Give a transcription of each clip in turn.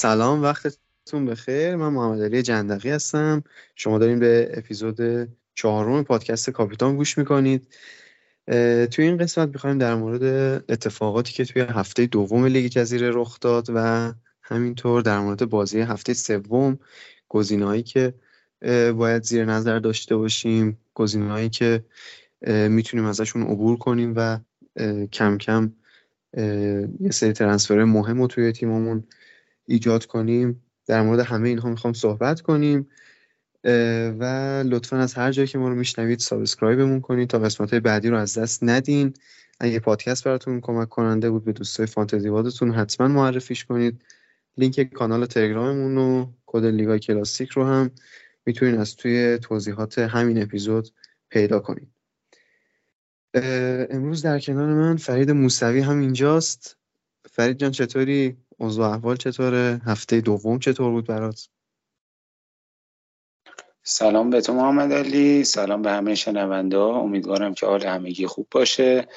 سلام وقتتون بخیر. من محمد علی جندقی هستم. شما دارین به اپیزود چهارم پادکست کاپیتان گوش می‌کنید. توی این قسمت می‌خوایم در مورد اتفاقاتی که توی هفته دوم لیگ جزیره رخ داد و همینطور در مورد بازی هفته سوم گزینه‌هایی که باید زیر نظر داشته باشیم گزینه‌هایی که می‌تونیم ازشون عبور کنیم و کم کم یه سری transfer مهم رو توی تیممون ایجاد کنیم. در مورد همه اینها می‌خوام صحبت کنیم. و لطفا از هر جایی که ما رو میشنوید subscribe مون کنید تا قسمت بعدی رو از دست ندین. اگه پادکست براتون کمک کننده بود به دوستای فانتزی بازتون حتما معرفیش کنید. لینک کانال تلگراممون و کد لیگ کلاسیک رو هم می‌تونید از توی توضیحات همین اپیزود پیدا کنید. امروز در کنار من فرید موسوی هم اینجاست. فرید جان چطوری؟ اوضاع احوال چطوره؟ هفته دوم چطور بود برات؟ سلام به تو محمد علی سلام به همه شنونده امیدوارم که حال همگی خوب باشه.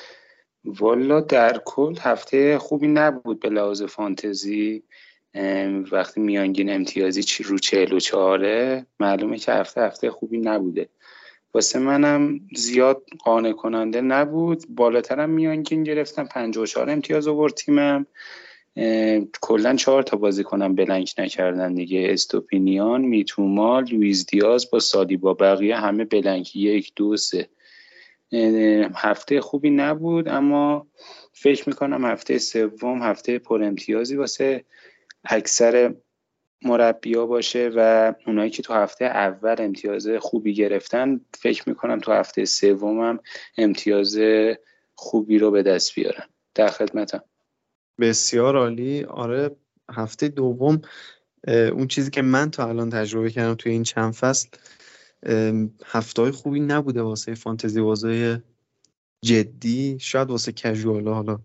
والا در کل هفته خوبی نبود به لحاظ فانتزی. وقتی میانگین امتیازی چی رو چهل و چهاره معلومه که هفته هفته خوبی نبوده. واسه منم زیاد قانع کننده نبود. بالاترم میانگین گرفتم 54 امتیاز آورد تیمم. کلا چهار تا بازی کنم بلنک نکردن دیگه. استوپینیان میتوما لویز دیاز با سالی با بقیه همه بلنک یک دو سه. هفته خوبی نبود اما فکر می‌کنم هفته سوم هفته پر امتیازی واسه اکثر مربیا باشه و اونایی که تو هفته اول امتیاز خوبی گرفتن فکر می‌کنم تو هفته سومم امتیاز خوبی رو به دست بیارن. در خدمتم. بسیار عالی. آره هفته دوم اون چیزی که من تا الان تجربه کردم توی این چند فصل هفته خوبی نبوده واسه فانتزی بازای جدی. شاید واسه کژوال حالا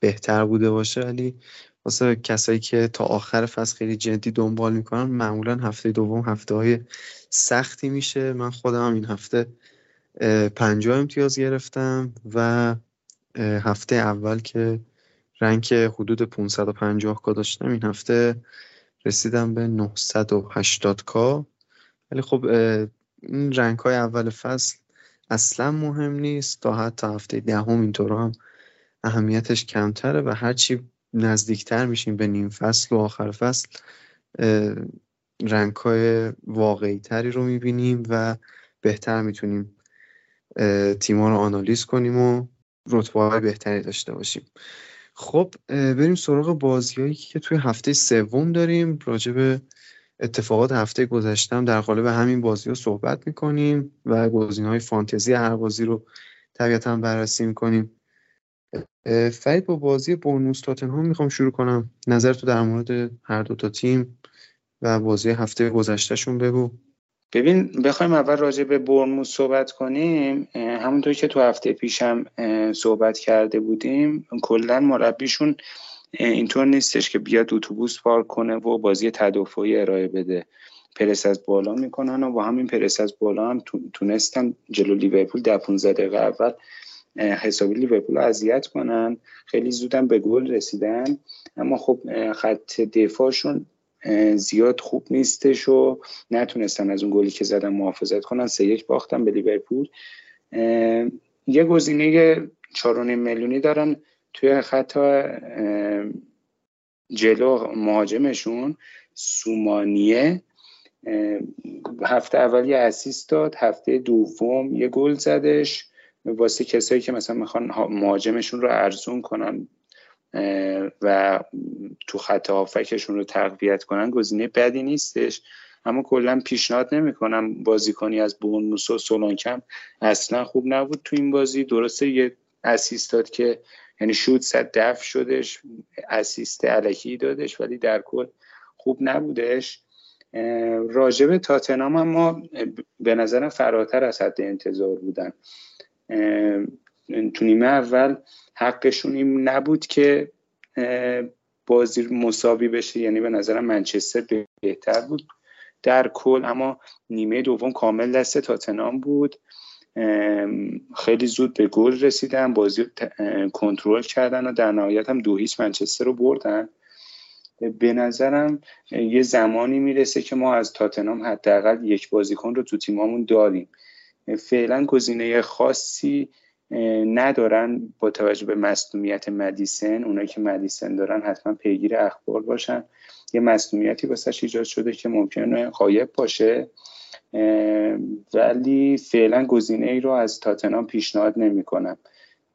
بهتر بوده باشه ولی واسه کسایی که تا آخر فصل خیلی جدی دنبال می‌کنن معمولا هفته دوم هفته های سختی میشه. من خودم این هفته پنجاه امتیاز گرفتم و هفته اول که رنگ حدود 550 کا داشتم. این هفته رسیدم به 980 کا. ولی خب این رنگ های اول فصل اصلا مهم نیست. تا حتی هفته دهم ده اینطور هم اهمیتش کمتره و هرچی نزدیکتر میشیم به نیم فصل و آخر فصل رنگ های واقعی تری رو می‌بینیم و بهتر می‌تونیم تیما رو آنالیز کنیم و رتبه های بهتری داشته باشیم. خب بریم سراغ بازیایی که توی هفته سوم داریم. راجع به اتفاقات هفته گذشتم در قالب همین بازی رو صحبت می‌کنیم و گزینه های فانتزی هر بازی رو طبیعتا بررسی می‌کنیم. فرید با بازی بورنموث تاتنهام می‌خوام شروع کنم. نظر تو در مورد هر دو تا تیم و بازی هفته گذشتهشون بگو. ببین بخوایم اول راجع به برموز صحبت کنیم همونطور که تو هفته پیشم صحبت کرده بودیم کلا مربیشون اینطور نیستش که بیاد اتوبوس پارک کنه و بازی تدافعی ارائه بده. پرس از بالا می‌کنن و با همین پرس از بالا هم تونستن جلو لیورپول در 15 دقیقه اول حسابی لیورپول اذیت کنن. خیلی زودم به گل رسیدن. اما خب خط دفاعشون زیاد خوب نیستش و نتونستن از اون گلی که زدن محافظت کنن. سه یک باختن به لیورپول. یه گزینه 4.5 میلیونی دارن توی خط جلو مهاجمشون. سومانیه. هفته اول یه داد. هفته دوم یه گل زدش. واسه کسایی که مثلا می‌خوان مهاجمشون رو ارزون کنن. و تو خط هافکشون رو تقویت کنن گزینه بدی نیستش. اما کلا پیشنهاد نمی‌کنم بازیکنی از بونموس و سولانکم اصلا خوب نبود تو این بازی. درسته یه اسیست داد که یعنی شوت صد دف شدش اسیست علکی دادش ولی در کل خوب نبودش. راجب تاتنام هم ما به نظرم فراتر از حد انتظار بودن. تو نیمه اول حقشون این نبود که بازی مساوی بشه. یعنی به نظرم منچستر بهتر بود در کل. اما نیمه دوم کامل دست تاتنام بود. خیلی زود به گل رسیدن. بازی کنترل کردن و در نهایت هم دو هیچ منچستر رو بردن. به نظرم یه زمانی می‌رسه که ما از تاتنام حداقل یک بازیکن رو تو تیمامون داریم. فعلا گزینه خاصی ندارن با توجه به مصدومیت مدیسن اونایی که مدیسن دارن حتما پیگیر اخبار باشن. یه مصدومیتی واسش ایجاد شده که ممکنه قایب باشه ولی فعلا گزینه ای رو از تاتنام پیشنهاد نمی کنم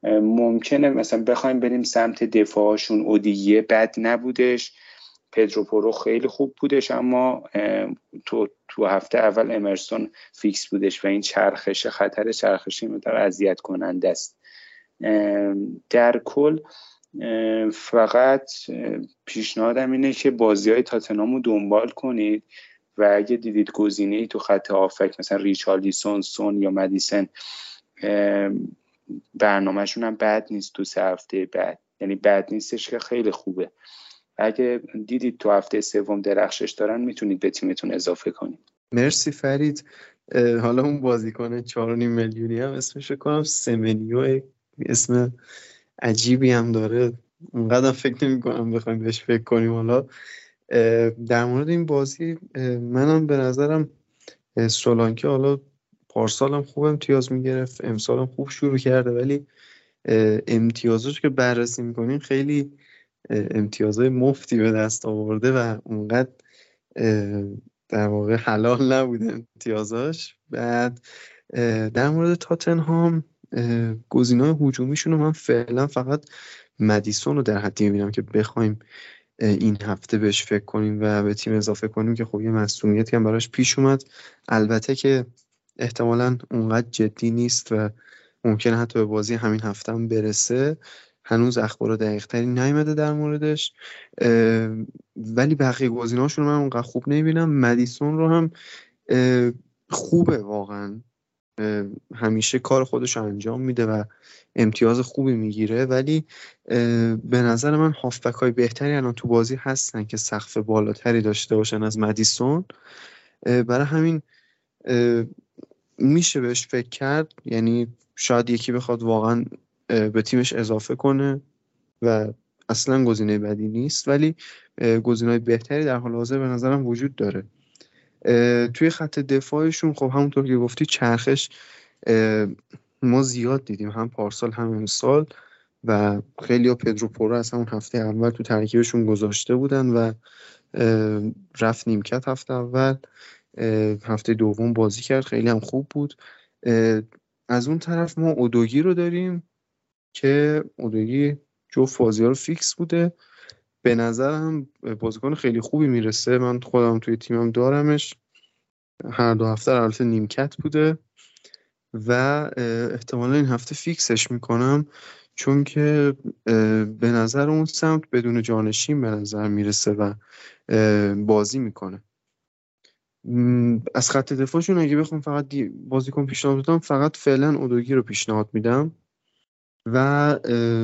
ممکنه مثلا بخوایم بریم سمت دفاعشون اودوگی بد نبودش. پدرو پورو خیلی خوب بودش اما تو تو هفته اول امرسون fix بودش و این چرخش خطر چرخشی مدار اذیت کننده است. در کل فقط پیشنهادم اینه که بازی های تاتنهامو دنبال کنید و اگه دیدید گزینه ای تو خط attack مثلا ریچارلیسون سون یا مدیسن برنامهشون هم بد نیست تو سه هفته بعد. یعنی بد نیستش که خیلی خوبه. اگه دیدید تو هفته سوم درخشش دارن می‌تونید به تیمتون اضافه کنید. مرسی فرید. حالا اون بازیکن 4.5 میلیونی هم اسمش کنم. سمنیو اسم عجیبی هم داره. اونقدر فکر نمی کنم بخوایم بهش فکر کنیم حالا. در مورد این بازی منم به نظرم سولانکه حالا پارسالم خوب امتیاز می‌گرفت. امسالم خوب شروع کرده ولی امتیازش که بررسی می‌کنیم خیلی امتیازهای مفتی به دست آورده و اونقدر در واقع حلال نبوده امتیازاش. بعد در مورد تاتنهام گزینه‌های هجومیشون رو من فعلا فقط مدیسون رو در حدی می‌بینم که بخوایم این هفته بهش فکر کنیم و به تیم اضافه کنیم که خب یه مسئولیتی هم براش پیش اومد. البته که احتمالا اونقدر جدی نیست و ممکنه حتی به بازی همین هفته هم برسه. هنوز اخبار دقیق تری نیومده در موردش ولی بقیه گزینه‌هاشون من اونقدر خوب نمی‌بینم. مدیسون رو هم خوبه واقعا. همیشه کار خودش انجام میده و امتیاز خوبی می‌گیره ولی به نظر من هافبک های بهتری الان تو بازی هستن که سقف بالاتری داشته باشن از مدیسون. برای همین میشه بهش فکر کرد. یعنی شاید یکی بخواد واقعا به تیمش اضافه کنه و اصلا گزینه بدی نیست. ولی گزینه بهتری در حال حاضر به نظرم وجود داره. توی خط دفاعشون خب همونطور که گفتی چرخش ما زیاد دیدیم. هم پارسال هم امسال. و خیلی ها پدرو پورو از همون هفته اول تو ترکیبشون گذاشته بودن و رفت نیمکت هفته اول. هفته دوم بازی کرد. خیلی هم خوب بود. از اون طرف ما اودوگی رو داریم. که اودوگی جفت بازی رو fix بوده. به نظرم بازیکن خیلی خوبی می‌رسه. من خودم توی تیمم دارمش. هر دو هفته البته نیمکت بوده. و احتمالا این هفته fix ش می‌کنم. چون که به نظر اون سمت بدون جانشین به نظر می‌رسه و بازی می‌کنه. از خط دفاعشون اگه بخوام فقط بازیکن پیشنهاد بدم فقط فعلا اودوگی رو پیشنهاد میدم. و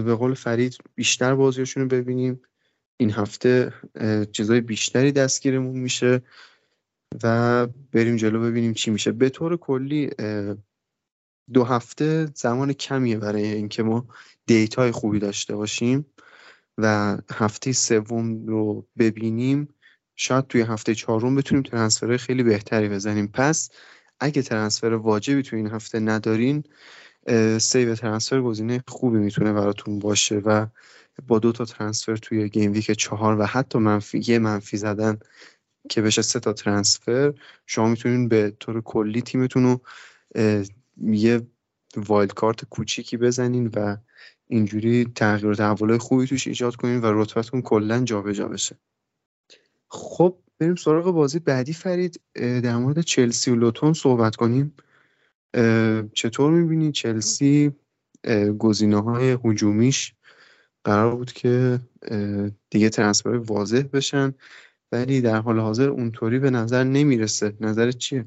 به قول فرید بیشتر بازیاشون رو ببینیم. این هفته چیزای بیشتری دستگیرمون میشه و بریم جلو ببینیم چی میشه. به طور کلی دو هفته زمان کمیه برای اینکه ما data ی خوبی داشته باشیم و هفته سوم رو ببینیم. شاید توی هفته چهارم بتونیم transfer های خیلی بهتری بزنیم. پس اگه transfer واجبی توی این هفته ندارین save transfer گزینه خوبی می‌تونه براتون باشه و با دو تا transfer توی game week چهار و حتی منفی یه منفی زدن که بشه سه تا transfer شما می‌تونین به طور کلی تیمتون رو یه وایلد کارت کوچیکی بزنین و اینجوری تغییر و تحولای خوبی توش ایجاد کنین و رتبتون کلا جابجا بشه. خب بریم سراغ بازی بعدی فرید. در مورد چلسی و لوتون صحبت کنیم. چطور می‌بینی چلسی؟ گزینه های هجومیش قرار بود که دیگه ترنسفر واضح بشن ولی در حال حاضر اونطوری به نظر نمی‌رسه. نظرت چیه؟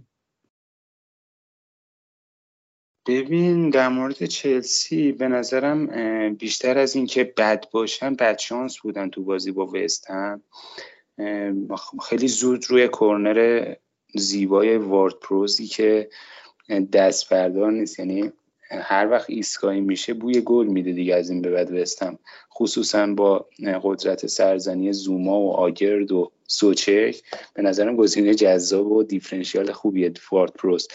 ببین در مورد چلسی به نظرم بیشتر از اینکه بد باشن بد شانس بودن تو بازی با وست هم. خیلی زود روی کرنر زیبای وارد پروزی که دست بردار نیست. یعنی هر وقت ایستگاهی میشه بوی گل میده دیگه از این به بعد وستم خصوصا با قدرت سرزنی زوما و آگرد و سوچک. به نظرم گزینه جذاب و دیفرنشیال خوبیه فورد پروست.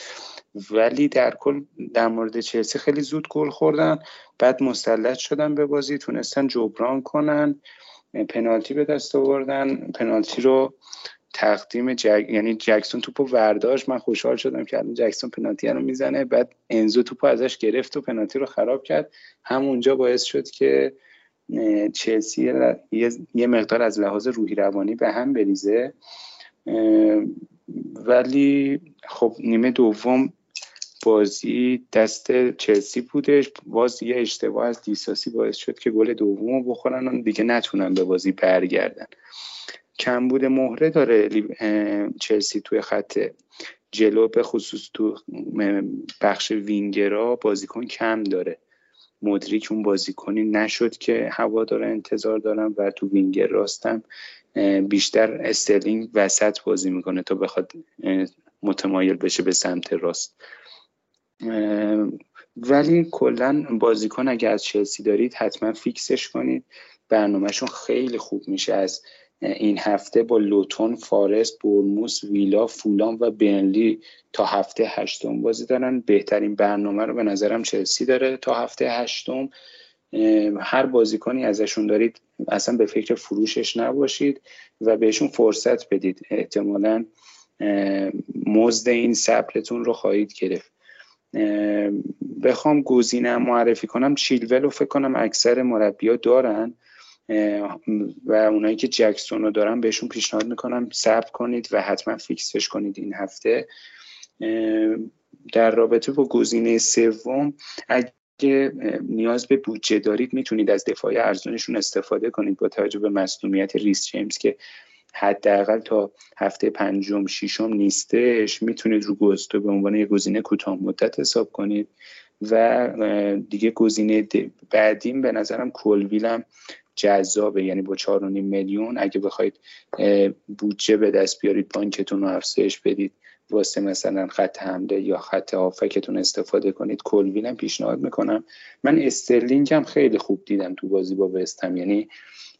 ولی در کل در مورد چلسی خیلی زود گل خوردن. بعد مسلط شدن به بازی تونستن جبران کنن. پنالتی به دست آوردن. پنالتی رو تقدیم جک... یعنی جکسون توپو ورداشت. من خوشحال شدم که الان جکسون پنالتی رو می‌زنه. بعد انزو توپو ازش گرفت و پنالتی رو خراب کرد. همونجا باعث شد که چلسی یه مقدار از لحاظ روحی روانی به هم بریزه. ولی خب نیمه دوم بازی دست چلسی بودش. باز یه اشتباه از دیساسی باعث شد که گل دوم رو بخورن و دیگه نتونن به بازی برگردن. کمبود مهره داره چلسی توی خط جلو به خصوص تو بخش وینگرا بازیکن کم داره. مدریک اون بازیکنی نشد که هوادارا انتظار دارن و تو وینگر راستم بیشتر استرلینگ وسط بازی می‌کنه تا بخواد متمایل بشه به سمت راست. ولی کلا بازیکن اگر از چلسی دارید حتما فیکسش کنید. برنامهشون خیلی خوب میشه. از این هفته با لوتون فارست بورنموث ویلا فولام و برنلی تا هفته هشتم بازی دارن. بهترین برنامه رو به نظرم چلسی داره تا هفته هشتم. هر بازیکنی ازشون دارید اصلا به فکر فروشش نباشید و بهشون فرصت بدید. احتمالا مزد این صبرتون رو خواهید گرفت. بخوام گزینه معرفی کنم. چیلول رو فکر کنم اکثر مربیا دارن. و اونایی که جکسون رو دارن بهشون پیشنهاد می‌کنم صبر کنید و حتما فیکسش کنید این هفته. در رابطه با گزینه سوم اگه نیاز به بودجه دارید می‌تونید از دفاع ارزونشون استفاده کنید با توجه به مصونیت ریس جیمز که حداقل تا هفته پنجم ششم نیستش. می‌تونید رو گوستو به عنوان یه گزینه کوتاه مدت حساب کنید. و دیگه گزینه بعدیم به نظرم کلویلم جذابه یعنی با 4.5 میلیون اگه بخواید بودجه به دست بیارید بانکتون رو افزایش بدید واسه مثلا خط حمله یا خط هافبکتون استفاده کنید. چیلولم پیشنهاد می‌کنم. من استرلینگ هم خیلی خوب دیدم تو بازی با وستهم یعنی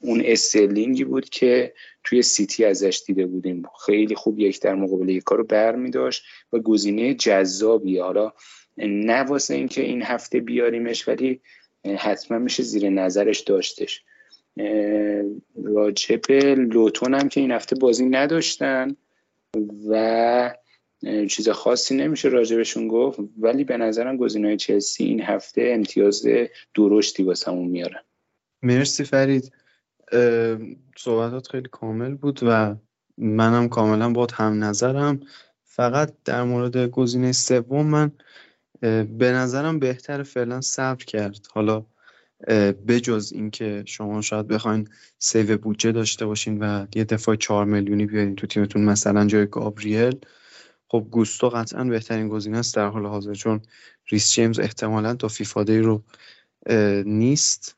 اون استرلینگی بود که توی سیتی ازش دیده بودیم. خیلی خوب یک در مقابل یک کارو بر و گزینه جذابی حالا نه واسه اینکه این هفته بیاریمش ولی حتما میشه زیر نظرش داشتش. راجب لوتون هم که این هفته بازی نداشتن و چیز خاصی نمیشه راجبشون گفت ولی به نظرم گزینه چلسی این هفته امتیاز درشتی واسمون میارن مرسی فرید. صحبتات خیلی کامل بود و منم کاملا با هم نظرم. فقط در مورد گزینه سوم من به نظرم بهتر فعلا صبر کرد. حالا بجز اینکه شما شاید بخواین save بودجه داشته باشین و یه دفاع چهار میلیونی بیارین تو تیمتون مثلا جای گابریل. خب گوستو قطعا بهترین گزینه است در حال حاضر چون ریس جیمز احتمالا تا فیفادی رو نیست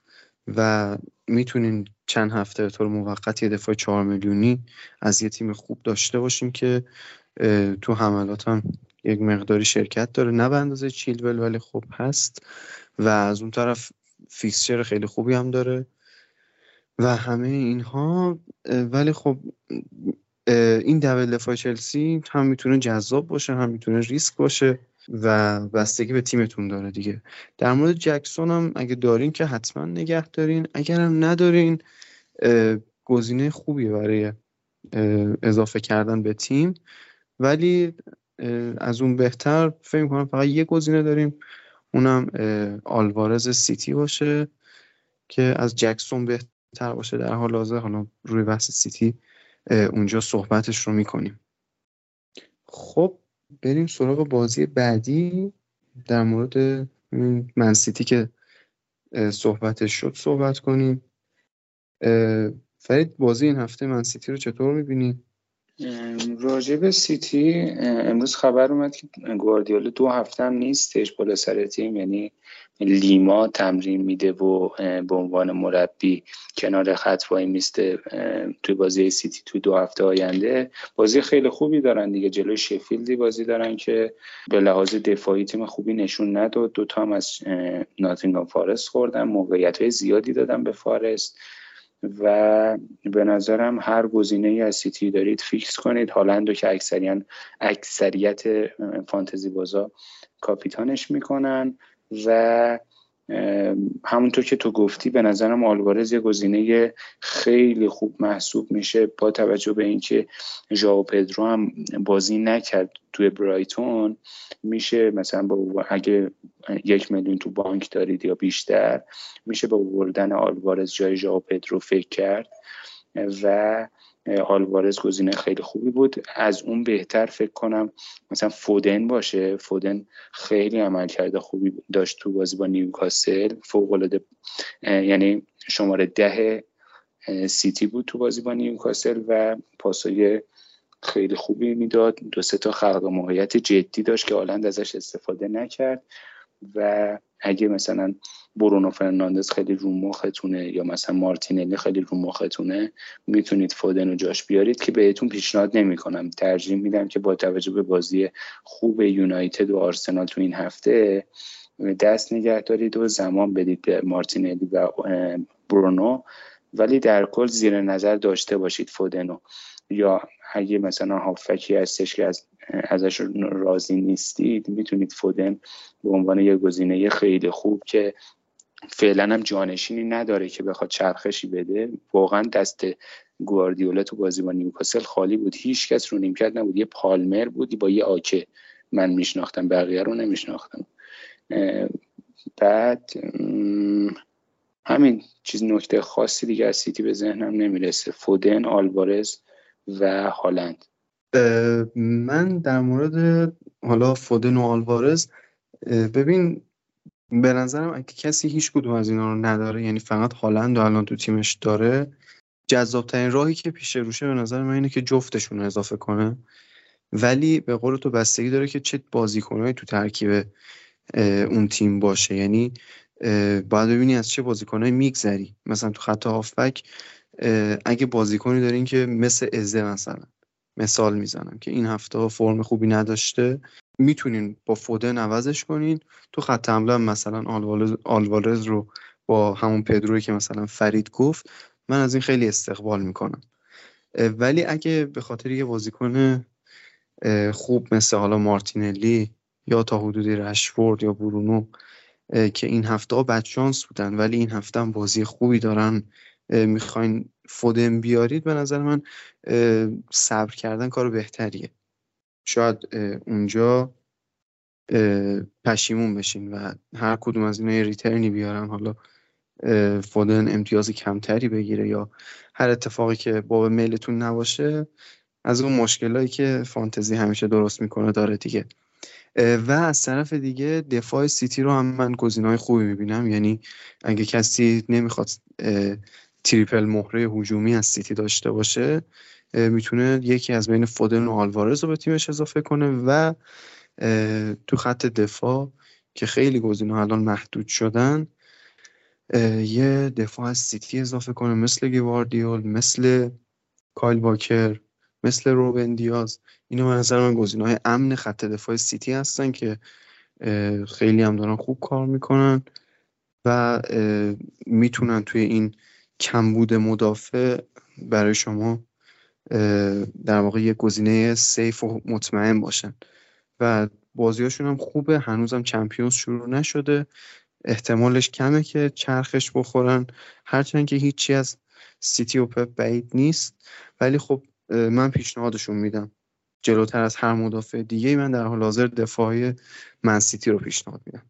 و می‌تونین چند هفته به طور موقت یه دفاع چهار میلیونی از یه تیم خوب داشته باشیم که تو حملات هم یک مقداری شرکت داره. نه به اندازه چیلول ولی خوب هست و از اون طرف فیکسچر خیلی خوبی هم داره و همه اینها ولی خب این دبل دفاع چلسی هم می‌تونه جذاب باشه هم می‌تونه ریسک باشه و بستگی به تیمتون داره دیگه. در مورد جکسون هم اگه دارین که حتما نگه دارین. اگر هم ندارین گزینه خوبیه برای اضافه کردن به تیم. ولی از اون بهتر فکر کنم فقط یه گزینه داریم. اونم آلوارز سیتی باشه که از جکسون بهتر باشه. در حال حاضر حالا روی بحث سیتی اونجا صحبتش رو می‌کنیم. خب بریم سراغ بازی بعدی. در مورد من سیتی که صحبتش شد صحبت کنیم. فرید بازی این هفته من سیتی رو چطور می‌بینی؟ راجب سیتی امروز خبر اومد که گواردیولا دو هفته هم نیستش بالا سر تیم یعنی لیما تمرین میده و به عنوان مربی کنار خط وای میسته توی بازی سیتی تو دو هفته آینده. بازی خیلی خوبی دارن دیگه جلوی شفیلدی بازی دارن که به لحاظ دفاعی تیم خوبی نشون نداد. دوتا هم از ناتینگام فارست خوردن موقعیت های زیادی دادن به فارست. و به نظرم هر گزینه ای از سیتی دارید فیکس کنید. هالند که اکثریت اکثریت فانتزی بازا کاپیتانش می‌کنن و همونطور که تو گفتی به نظرم آلوارز یه گزینه خیلی خوب محسوب میشه با توجه به اینکه ژائو پدرو هم بازی نکرد توی برایتون. میشه مثلا با اگه یک میلیون تو بانک دارید یا بیشتر میشه با بردن آلوارز جای ژائو پدرو فکر کرد و آلوارز گزینه خیلی خوبی بود. از اون بهتر فکر کنم مثلا فودن باشه. فودن خیلی عمل کرده خوبی داشت تو بازی با نیوکاسل. فوق العاده یعنی شماره ده سیتی بود تو بازی با نیوکاسل و پاسای خیلی خوبی می‌داد. دو سه تا خلق موقعیت جدی داشت که آلند ازش استفاده نکرد. و اگه مثلا برونو فرناندز خیلی رو مختونه یا مثلا مارتینلی خیلی رو مختونه می‌تونید فودن و جاش بیارید که بهتون پیشنهاد نمی‌کنم. ترجیح میدم که با توجه به بازی خوب یونایتد و آرسنال تو این هفته دست نگه دارید و زمان بدید به مارتینلی و برونو. ولی در کل زیر نظر داشته باشید فودنو یا اگه مثلا هافکی هستش که از ازش راضی نیستید می‌تونید فودن به عنوان یه گزینه خیلی خوب که فعلا هم جانشینی نداره که بخواد چرخشی بده. واقعا دست گواردیولا تو بازی با نیوکاسل خالی بود. هیچ کس رو نیمکت نبود. یه پالمر بودی با یه آکه من میشناختم بقیه رو نمیشناختم. بعد همین چیز نکته خاصی دیگه از سیتی به ذهنم نمی‌رسه. فودن آلوارز و هالند. من در مورد حالا فودن و آلوارز ببین به نظرم اگه کسی هیچ کدوم از اینا رو نداره یعنی فقط هالند الان تو تیمش داره جذابترین راهی که پیش روشه به نظر من اینه که جفتشون رو اضافه کنه. ولی به قول تو بستگی داره که چه بازیکنهایی تو ترکیب اون تیم باشه. یعنی باید ببینی از چه بازیکنهایی میگذری. مثلا تو خط هافبک اگه بازیکنی دارین که مثل ازه مثلا مثال می‌زنم که این هفته فرم خوبی نداشته می‌تونین با فودن عوضش کنین. تو خط حمله مثلا آلوارز رو با همون پدروی که مثلا فرید گفت من از این خیلی استقبال می‌کنم. ولی اگه به خاطر یه بازیکن خوب مثل حالا مارتینلی یا تا حدودی رشفورد یا برونو که این هفته ها بدشانس بودن ولی این هفته هم بازی خوبی دارن می‌خواین فودن بیارید به نظر من صبر کردن کار بهتریه. شاید اونجا پشیمون بشین و هر کدوم از اینا یه ریترنی بیارن. حالا فودن امتیاز کمتری بگیره یا هر اتفاقی که باب میلتون نباشه از اون مشکلایی که فانتزی همیشه درست می‌کنه داره دیگه. و از طرف دیگه دفاع سیتی رو هم من گزینه‌های خوبی می‌بینم. یعنی اگه کسی نمی‌خواد triple مهره هجومی از سیتی داشته باشه می‌تونه یکی از بین فودن و آلوارز رو به تیمش اضافه کنه و تو خط دفاع که خیلی گزینه الان محدود شدن یه دفاع از سیتی اضافه کنه مثل گواردیول مثل کایل واکر مثل روبن دیاز. اینو به نظر من گزینه های امن خط دفاع سیتی هستن که خیلی هم دارن خوب کار می‌کنن و می‌تونن توی این کمبود مدافع برای شما در واقع یه گزینه سیف و مطمئن باشن. و بازیاشون هم خوبه هنوزم چمپیونز شروع نشده. احتمالش کمه که چرخش بخورن. هرچند که هیچی از سیتی و پپ بعید نیست. ولی خب من پیشنهادشون میدم. جلوتر از هر مدافع دیگه من در حال حاضر دفاعی من سیتی رو پیشنهاد میدم.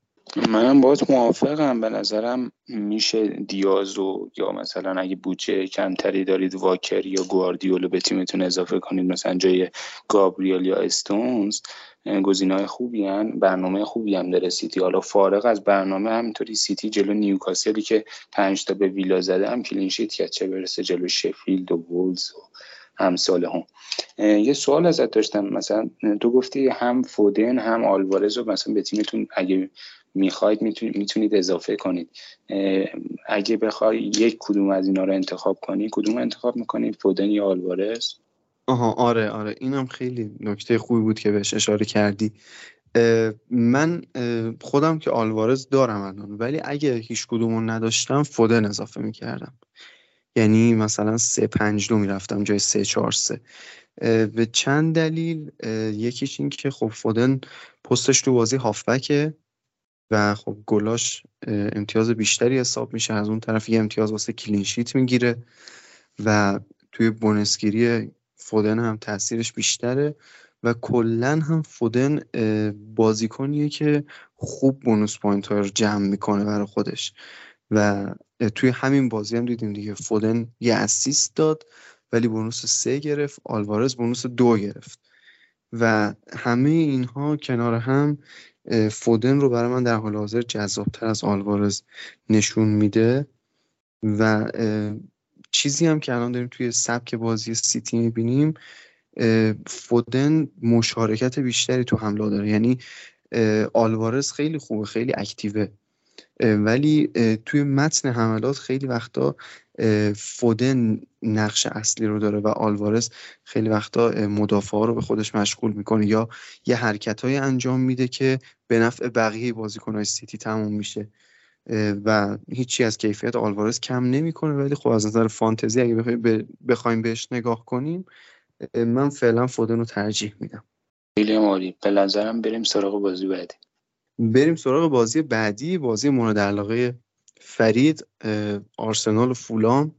منم باهات موافقم به نظرم میشه دیازو یا مثلا اگه بودجه کمتری دارید واکر یا گواردیولو به تیمتون اضافه کنید مثلا جای گابریل یا استونز گزینه‌های خوبی هن. برنامه خوبی هم داره سیتی حالا فارغ از برنامه همینطوری سیتی جلو نیوکاسلی که پنج تا به ویلا زده هم clean sheet کرد چه برسه جلو شفیلد و وولز و همسال هم یه سوال ازت داشتم مثلا تو گفتی هم فودن هم آلوارز رو مثلا به تیمتون اگه می‌خواید می‌تونید اضافه کنید. اگه بخوای یک کدوم از اینا رو انتخاب کنی کدوم انتخاب می‌کنید فودن یا آلوارز؟ آها آره آره. اینم خیلی نکته خوبی بود که بهش اشاره کردی. من خودم که آلوارز دارم الان ولی اگه هیچ کدومون نداشتم فودن اضافه می‌کردم. یعنی مثلا سه پنج دو می‌رفتم جای سه چهار سه. به چند دلیل یکیش این که خب فودن پستش تو بازی هافبکه و خب گلاش امتیاز بیشتری حساب میشه. از اون طرف یه امتیاز واسه clean sheet می‌گیره و توی bonus گیری فودن هم تاثیرش بیشتره و کلا هم فودن بازیکنیه که خوب bonus point ها رو جمع می‌کنه برای خودش. و توی همین بازی هم دیدیم دیگه فودن یه اسیست داد ولی بونوس سه گرفت آلوارز بونوس دو گرفت. و همه اینها کنار هم فودن رو برای من در حال حاضر جذابتر از آلوارز نشون میده. و چیزی هم که الان داریم توی سبک بازی سیتی می‌بینیم فودن مشارکت بیشتری تو حمله داره. یعنی آلوارز خیلی خوبه خیلی اکتیوه. ولی توی متن حملات خیلی وقتا فودن نقش اصلی رو داره و آلوارز خیلی وقتا مدافع رو به خودش مشغول می‌کنه یا یه حرکت های انجام میده که به نفع بقیه بازیکنهای سیتی تموم میشه. و هیچی از کیفیت آلوارز کم نمی‌کنه ولی خب از نظر فانتزی اگه بخوایم بهش نگاه کنیم من فعلا فودن رو ترجیح میدم. خیلی عالی. به نظرم بریم سراغ بازی بعدی. بریم سراغ بازی بعدی بازی مورد علاقه فرید آرسنال و فولام.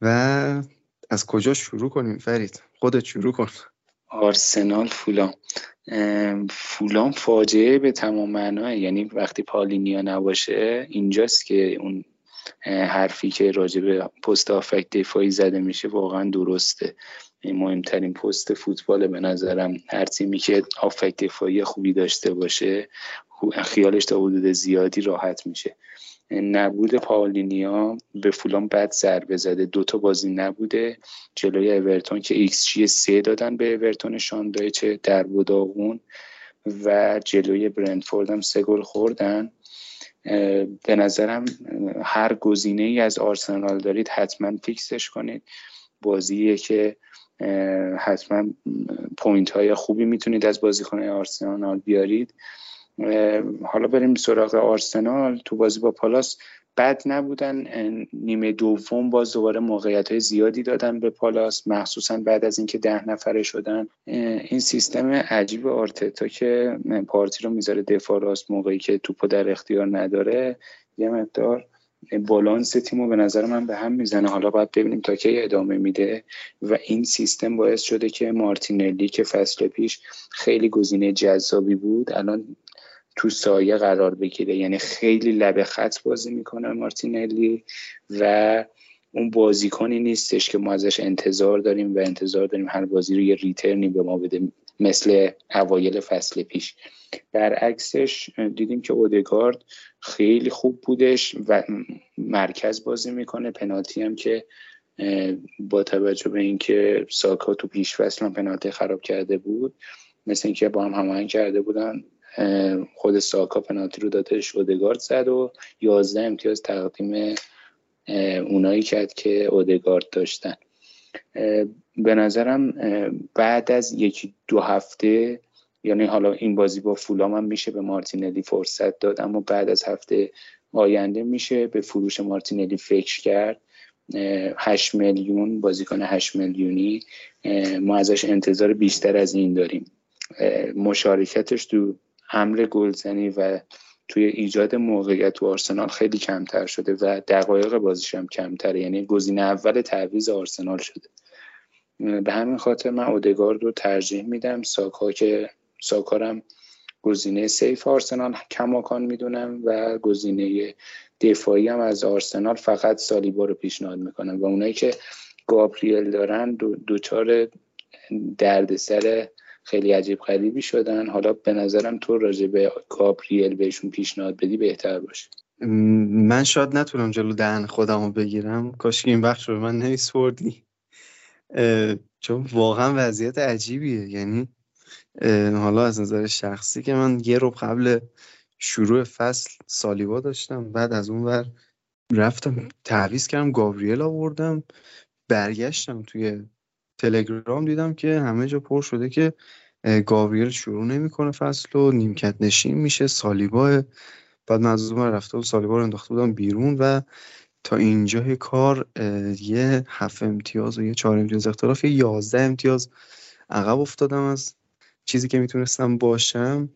و از کجا شروع کنیم فرید؟ خودت شروع کن. آرسنال فولام. فولام فاجعه به تمام معناه یعنی وقتی پالینیا نباشه اینجاست که اون حرفی که راجع به پست هافبک دفاعی زده میشه واقعا درسته. این مهمترین پست فوتبال به نظرم هر تیمی که هافبک دفاعی خوبی داشته باشه خیالش تا حدود زیادی راحت میشه. نبود پاولینیا به فولام بد ضربه زده. دوتا بازی نبوده. جلوی اورتون که ایکس جی سه دادن به اورتون چه در بوداغون و جلوی برنتفورد هم سه گل خوردن. به نظرم هر گزینه ای از آرسنال دارید حتما فیکسش کنید. بازیه که حتما point های خوبی می‌تونید از بازیکن آرسنال بیارید. حالا بریم سراغ آرسنال. تو بازی با پالاس بد نبودن. نیمه دوم باز دوباره موقعیت های زیادی دادن به پالاس مخصوصا بعد از اینکه ده نفره شدن. این سیستم عجیب آرتتا که پارتی رو می‌ذاره دفاع راست موقعی که توپو در اختیار نداره. یه مقدار بالانس تیم به نظر من به هم می‌زنه. حالا باید ببینیم تا کی ادامه میده. و این سیستم باعث شده که مارتینلی که فصل پیش خیلی گزینه جذابی بود الان تو سایه قرار بگیره. یعنی خیلی لبه خط بازی می‌کنه مارتینلی و اون بازیکنی نیستش که ما ازش انتظار داریم و انتظار داریم هر بازی رو یه ریترنی به ما بده. مثل اوایل فصل پیش. برعکسش دیدیم که اودگارد خیلی خوب بودش و مرکز بازی می‌کنه. پنالتی هم که با توجه به اینکه ساکا تو پیش فصل هم پنالتی خراب کرده بود مثل اینکه با هم هماهنگ کرده بودن خود ساکا پنالتی رو دادش اودگارد زد و 11 امتیاز تقدیم اونایی کرد که اودگارد داشتن. به نظرم بعد از یکی دو هفته یعنی حالا این بازی با فولام هم میشه به مارتینلی فرصت داد اما بعد از هفته آینده میشه به فروش مارتینلی فکر کرد. 8 میلیون بازیکن 8 میلیونی. ما ازش انتظار بیشتر از این داریم. مشارکتش تو امر گلزنی و توی ایجاد موقعیت تو آرسنال خیلی کمتر شده و دقایق بازیش هم کمتره. یعنی گزینه اول تعویض آرسنال شده. به همین خاطر من اودگارد رو ترجیح میدم. ساکا که ساکارم گزینه سیف آرسنال کماکان می‌دونم و گزینه دفاعی هم از آرسنال فقط سالیبا رو پیشنهاد می‌کنم. و اونایی که گابریل دارن دوچار دردسر خیلی عجیب غریبی شدن. حالا به نظرم تو راجع به گابریل بهشون پیشنهاد بدی بهتر باشه. من شاید نتونم جلو دهن خودم بگیرم. کاش این وقت رو من نمیسپردی. چون واقعا وضعیت عجیبیه. یعنی حالا از نظر شخصی که من یه رو قبل شروع فصل سالیبا داشتم بعد از اون ور رفتم تعویز کردم گاوریل آوردم برگشتم توی تلگرام دیدم که همه جا پر شده که گاوریل شروع نمی‌کنه فصل و نیمکت نشین میشه سالیبا بعد من از اون رفته و سالیبا رو انداخته بودم بیرون و تا اینجای کار یه هفت امتیاز و یه چهار امتیاز اختلاف یه یازده امتیاز عقب افتادم از چیزی که می‌تونستم باشم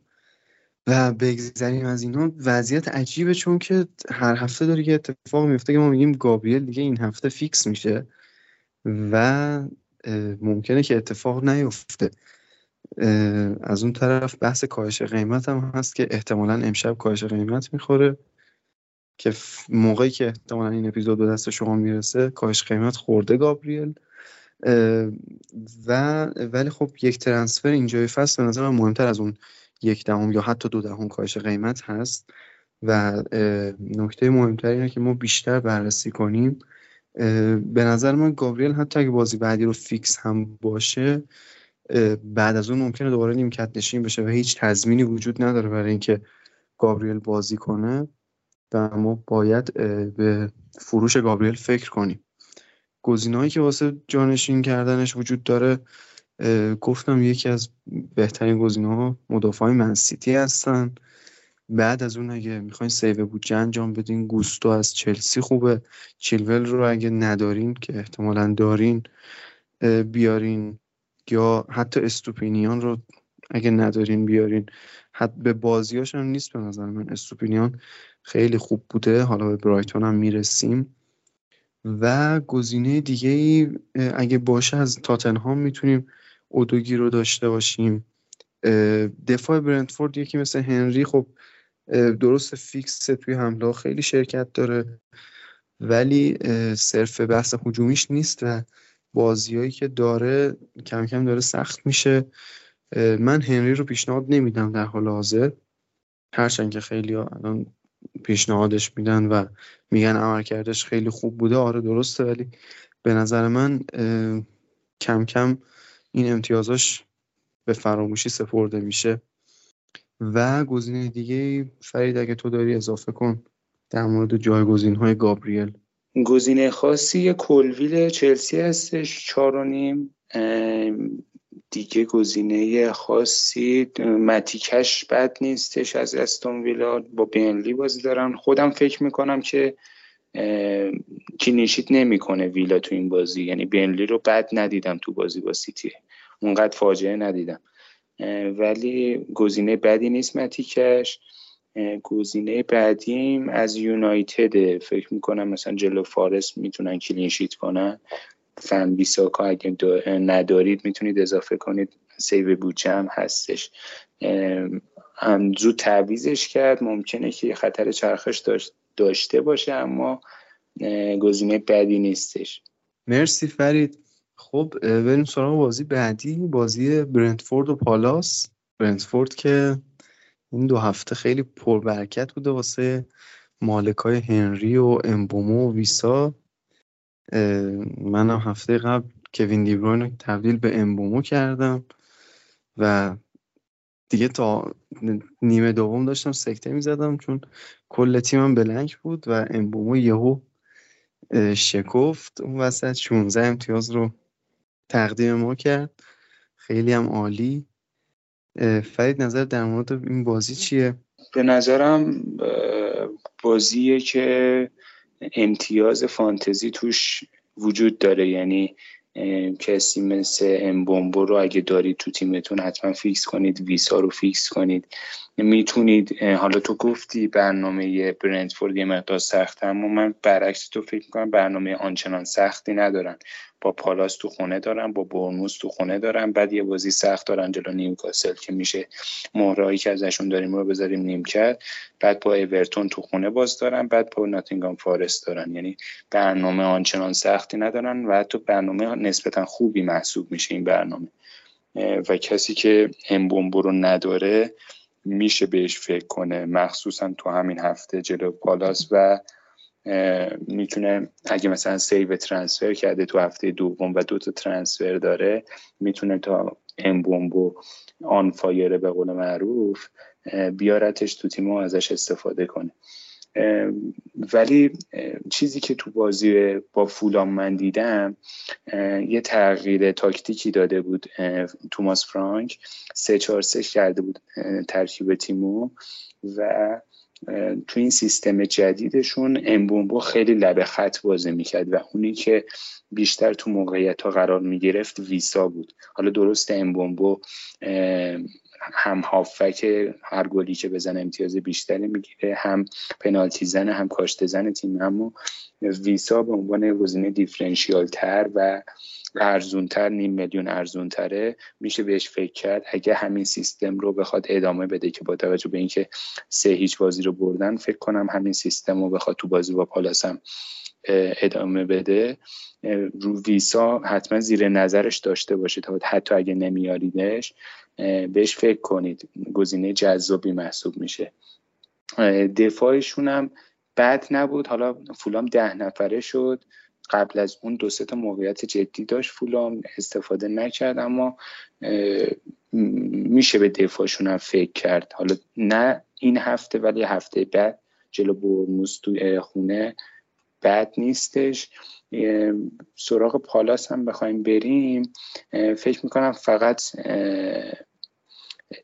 و بگذریم از اینا. وضعیت عجیبه چون که هر هفته داره یه اتفاق میفته که ما میگیم گابریل دیگه این هفته فیکس میشه و ممکنه که اتفاق نیفته. از اون طرف بحث کاهش قیمت هم هست که احتمالا امشب کاهش قیمت می‌خوره. که موقعی که احتمالا این اپیزود به دست شما می‌رسه کاهش قیمت خورده گابریل. و ولی خب یک transfer اینجای فصل به نظر من مهمتر از اون یک دهم یا حتی دو دهم کاهش قیمت هست. و نکته مهمتر اینه که ما بیشتر بررسی کنیم. به نظر من گابریل حتی اگه بازی بعدی رو فیکس هم باشه بعد از اون ممکنه دوباره نیمکت نشین بشه و هیچ تضمینی وجود نداره برای اینکه گابریل بازی کنه. و ما باید به فروش گابریل فکر کنیم. گزینه‌هایی که واسه جانشین کردنش وجود داره گفتم یکی از بهترین گزینه ها مدافعای منسیتی هستن. بعد از اون اگه می‌خواین save بودجه انجام بدین گوستو از چلسی خوبه. چیلول رو اگه ندارین که احتمالا دارین بیارین. یا حتی استوپینیان رو اگه ندارین بیارین. حتی به بازیاش نیست به نظر من استوپینیان. خیلی خوب بوده. حالا به برایتون هم می‌رسیم. و گزینه دیگه ای اگه باشه از تاتنهام می‌تونیم اودوگی رو داشته باشیم. دفاع برنتفورد یکی مثل هنری خب درست فیکس توی حمله خیلی شرکت داره ولی صرف بحث حجومیش نیست و بازیایی که داره کم کم داره سخت میشه. من هنری رو پیشنهاد نمیدم در حال حاضر. هرچند که خیلی الان پیشنهادش میدن و میگن عملکردش خیلی خوب بوده. آره درسته ولی به نظر من کم کم این امتیازاش به فراموشی سپرده میشه. و گزینه دیگه فرید اگه تو داری اضافه کن در مورد جایگزین های گابریل. گزینه خاصی کلویل چلسی هستش چار و نیم دیگه گزینه خاصی متی کش بد نیستش از استون ویلا. با برنلی بازی دارن. خودم فکر می‌کنم که clean sheet نمی‌کنه ویلا تو این بازی. یعنی برنلی رو بد ندیدم تو بازی با سیتی. اونقدر فاجعه ندیدم. ولی گزینه بدی نیست متی کش. گزینه بعدیم از یونایتد فکر می‌کنم مثلا جلو فارست می‌تونن clean sheet کنن. ون بیساکا اگه ندارید می‌تونید اضافه کنید. save بودجه هم هستش. هم زود تعویضش کرد. ممکنه که خطر چرخش داشته باشه اما گزینه بدی نیستش. مرسی فرید. خب بریم سراغ بازی بعدی. بازی برنتفورد و پالاس. برنتفورد که این دو هفته خیلی پربرکت بوده واسه مالکای هنری و امبومو و ویسا. منم هفته قبل کوین دیبروین رو تبدیل به امبومو کردم و دیگه تا نیمه دوم داشتم سکته می‌زدم چون کل تیمم بلنک بود و امبومو یهو شکفت اون وسط. 16 امتیاز رو تقدیم ما کرد. خیلی هم عالی. فرید نظر در مورد این بازی چیه؟ به نظرم بازیه که امتیاز فانتزی توش وجود داره. یعنی کسی مثل امبومو رو اگه دارید تو تیمتون حتما فیکس کنید ویسا رو فیکس کنید. می‌تونید حالا تو گفتی برنامه برنتفورد یه مقدار سخته اما من برعکس تو فکر می‌کنم برنامه آنچنان سختی ندارن. با پالاس تو خونه دارن با برنوس تو خونه دارن بعد یه بازی سخت دارن جلو نیوکاسل که میشه مهرهایی که ازشون داریم رو بذاریم نیم کرد بعد با اورتون تو خونه باز دارن بعد با ناتینگام فارست دارن. یعنی برنامه آنچنان سختی ندارن و حتی برنامه نسبتا خوبی محسوب میشه این برنامه. و کسی که امبومبو رو نداره میشه بهش فکر کنه. مخصوصا تو همین هفته جلو پالاس و می‌تونه اگه مثلا save transfer کرده تو هفته دوم و دو تا transfer داره می‌تونه تا امبومو on fire ه به قول معروف بیارتش تو تیم و ازش استفاده کنه. ولی چیزی که تو بازی با فولام من دیدم یه تغییر تاکتیکی داده بود توماس فرانک. سه چهار سه کرده بود ترکیب تیمو و تو این سیستم جدیدشون امبومبو خیلی لبه خط بازی می‌کرد و اونی که بیشتر تو موقعیت ها قرار می‌گرفت ویسا بود. حالا درست امبومبو هم هافک هر گلی که بزن امتیاز بیشتری می‌گیره هم پنالتی زن هم کاشته زن تیم. اما ویسا به عنوان گزینه دیفرنشیال تر و ارزونتر نیم میلیون ارزونتره میشه بهش فکر کرد. اگه همین سیستم رو بخواد ادامه بده که با توجه به اینکه سه هیچ بازی رو بردن فکر کنم همین سیستم رو بخواد تو بازی با پالاس هم ادامه بده. رو ویسا حتما زیر نظرش داشته باشید حتی اگه نمیاریدش. بهش فکر کنید. گزینه جذابی محسوب میشه. دفاعشون هم بد نبود. حالا فولام ده نفره شد. قبل از اون دو تا موقعیت جدی داشت فولام. استفاده نکرد اما میشه به دفاعشون هم فکر کرد. حالا نه این هفته ولی هفته بعد جلو برموز تو خونه بد نیستش. سراغ پالاس هم بخوایم بریم. فکر می‌کنم فقط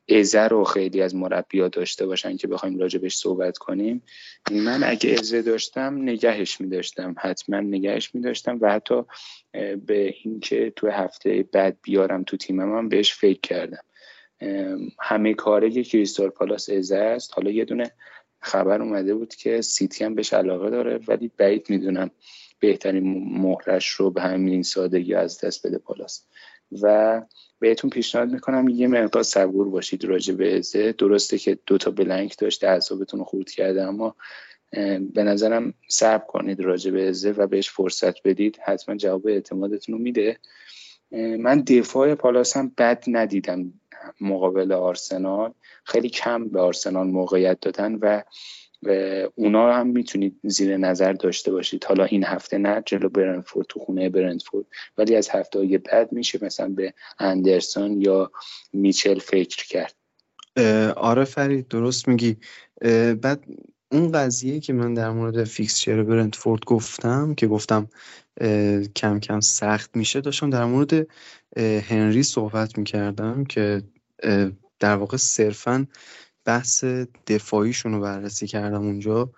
ازه رو خیلی از مربیا داشته باشن که بخوایم راجبش صحبت کنیم. من اگه ازه داشتم نگهش میداشتم. حتما نگهش میداشتم و حتی به اینکه تو هفته بعد بیارم تو تیمم هم بهش فکر کردم. همه کاره کریستال پالاس ازه است. حالا یه دونه خبر اومده بود که سیتی هم بهش علاقه داره ولی بعید می‌دونم بهترین مهرش رو به همین سادگی از دست بده پالاس. و بهتون پیشنهاد می‌کنم یه مقدار صبور باشید راجع به ازه درسته که دوتا بلنک داشته اعصابتون رو خورد کرده اما به نظرم صبر کنید راجع به ازه و بهش فرصت بدید. حتما جواب اعتمادتون رو میده. من دفاع پالاس هم بد ندیدم مقابل آرسنال. خیلی کم به آرسنال موقعیت دادن و اونا هم می‌تونید زیر نظر داشته باشید. حالا این هفته نه جلو برنفورد تو خونه برنفورد. ولی از هفته های بعد میشه مثلا به اندرسون یا میچل فکر کرد. آره فرید درست میگی. بعد اون قضیه که من در مورد فیکسچر برنتفورد گفتم که گفتم کم کم سخت میشه داشتم در مورد هنری صحبت می‌کردم که در واقع صرفا بحث دفاعیشون رو بررسی کردم اونجا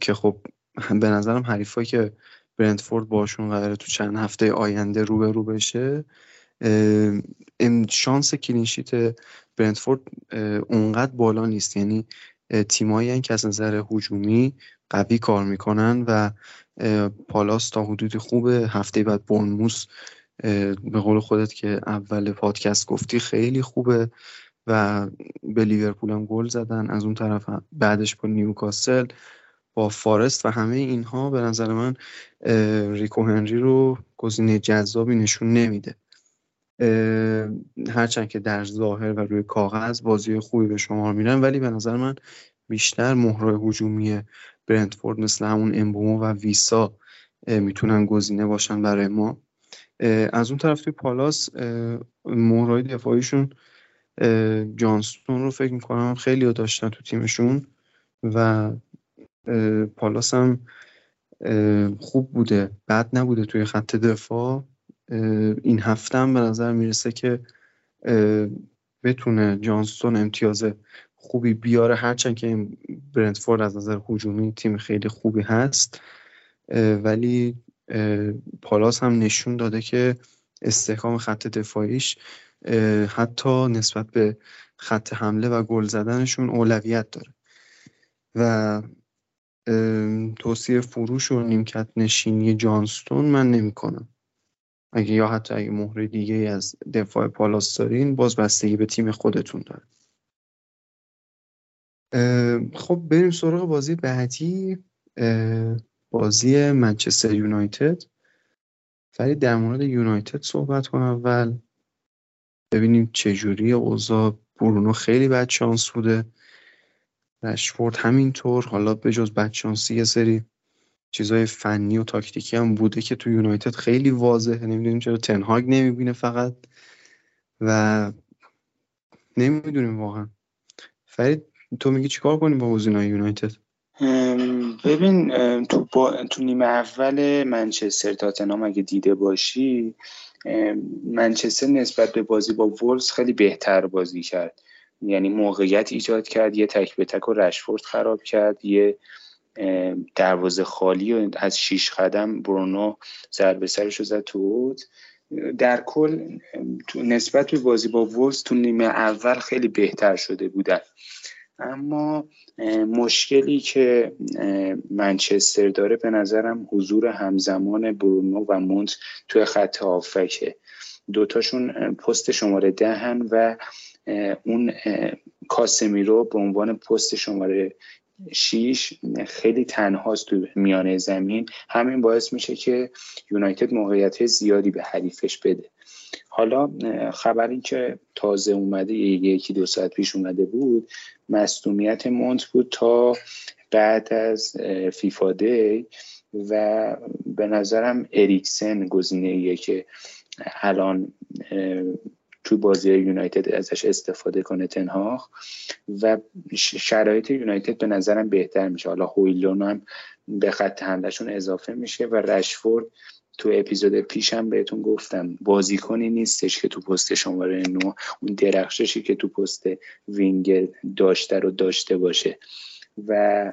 که خب به نظرم حریفایی که برنتفورد باشون قراره تو چند هفته آینده رو به رو بشه شانس کلینشیت برنتفورد اونقدر بالا نیست. یعنی تیمایی که از نظر هجومی قوی کار می‌کنن و پالاس تا حدود خوب هفته بعد برنموس به قول خودت که اول پادکست گفتی خیلی خوبه. و به لیورپول هم گل زدن. از اون طرف بعدش با نیوکاسل با فارست و همه اینها به نظر من ریکو هنری رو گزینه جذابی نشون نمیده. هرچند که در ظاهر و روی کاغذ بازی خوبی به شما میرن ولی به نظر من بیشتر مهرای هجومی برنتفورد مثل همون امبومو و ویسا می‌تونن گزینه باشن برای ما. از اون طرف توی پالاس مهرای دفاعیشون جانستون رو فکر می‌کنم خیلی ها داشتن تو تیمشون و پالاس هم خوب بوده. بد نبوده توی خط دفاع. این هفته هم به نظر می‌رسه که بتونه جانستون امتیاز خوبی بیاره. هرچند که این برنتفورد از نظر هجومی تیم خیلی خوبی هست. ولی پالاس هم نشون داده که استحکام خط دفاعیش حتی نسبت به خط حمله و گل زدنشون اولویت داره. و توصیه فروش و نیمکت نشینی جانستون من نمی کنم اگه یا حتی اگه مهره دیگه از دفاع پالاس دارین باز بستگی به تیم خودتون داره. خب بریم سراغ بازی بعدی. بازی منچستر یونایتد. فرید در مورد یونایتد صحبت کنم. اول ببینیم چجوری اوضاع. برونو خیلی بد شانس بوده. رشفورد همینطور. حالا به جز بد شانسی یه سری چیزای فنی و تاکتیکی هم بوده که تو یونایتد خیلی واضحه. نمی‌دونیم چرا تنهاگ نمی‌بینه فقط. و نمی‌دونیم واقعا. فرید تو میگی چیکار کنیم با بازیکن‌های یونایتد؟ ببین تو, با... تو نیمه اول منچستر تاتنام اگه دیده باشی منچستر نسبت به بازی با وولز خیلی بهتر بازی کرد. یعنی موقعیت ایجاد کرد یه تک به تک و رشفورد خراب کرد یه دروازه خالی و از شیش قدم برونو ضربه سرش رو زد تو در کل نسبت به بازی با وولز تو نیمه اول خیلی بهتر شده بودن. اما مشکلی که منچستر داره به نظرم حضور همزمان برونو و مونت توی خط آفکه دوتاشون پست شماره دهن و اون کاسمیرو به عنوان پست شماره شیش خیلی تنهاست تو میانه زمین. همین باعث میشه که یونایتد موقعیت زیادی به حریفش بده. حالا خبری که تازه اومده یکی دو ساعت پیش اومده بود مصدومیت مونت بود تا بعد از فیفا دی و به نظرم اریکسن گزینه که الان تو بازی یونایتد ازش استفاده کنه تنهاخ و شرایط یونایتد به نظرم بهتر میشه. حالا هویلون هم به خط حملهشون اضافه میشه و رشفورد تو اپیزود پیشم بهتون گفتم بازیکنی نیستش که تو پست شماره نو اون درخششی که تو پست وینگر داشته رو داشته باشه. و